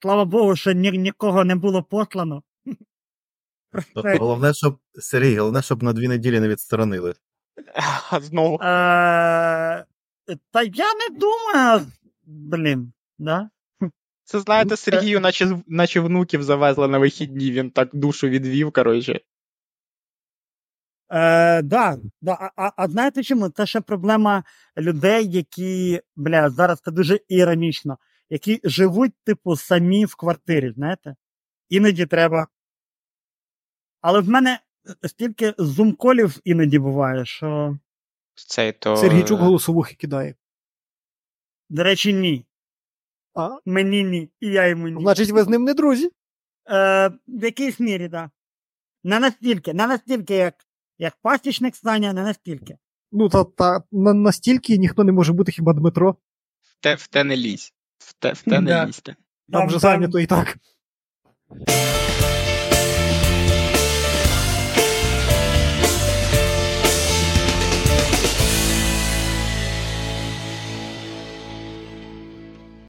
слава Богу, що ні, нікого не було послано. Тобто, головне, щоб Сергій, головне, щоб на дві неділі не відсторонили. Знову. Е, та я не думаю, блін, да? Це знаєте, Сергію, наче, наче внуків завезли на вихідні, він так душу відвів, коротше. Е, да, да. А, а, а знаєте чому? Це ще проблема людей, які, бля, зараз це дуже іронічно, які живуть, типу, самі в квартирі, знаєте? Іноді треба. Але в мене стільки зум-колів іноді буває, що. Цей то... Сергійчук голосовухи кидає. До речі, ні. А? Мені ні, і я йому ні. Значить, ви з ним не друзі. Е, в якійсь мірі, так. Да. Не настільки, не настільки, як, як пасічник Саня, не настільки. Ну, та, та на, настільки ніхто не може бути хіба Дмитро. В те, в те не лізь. В те, в те не Да. лізьте. Там Там- вже там- зайнято і так.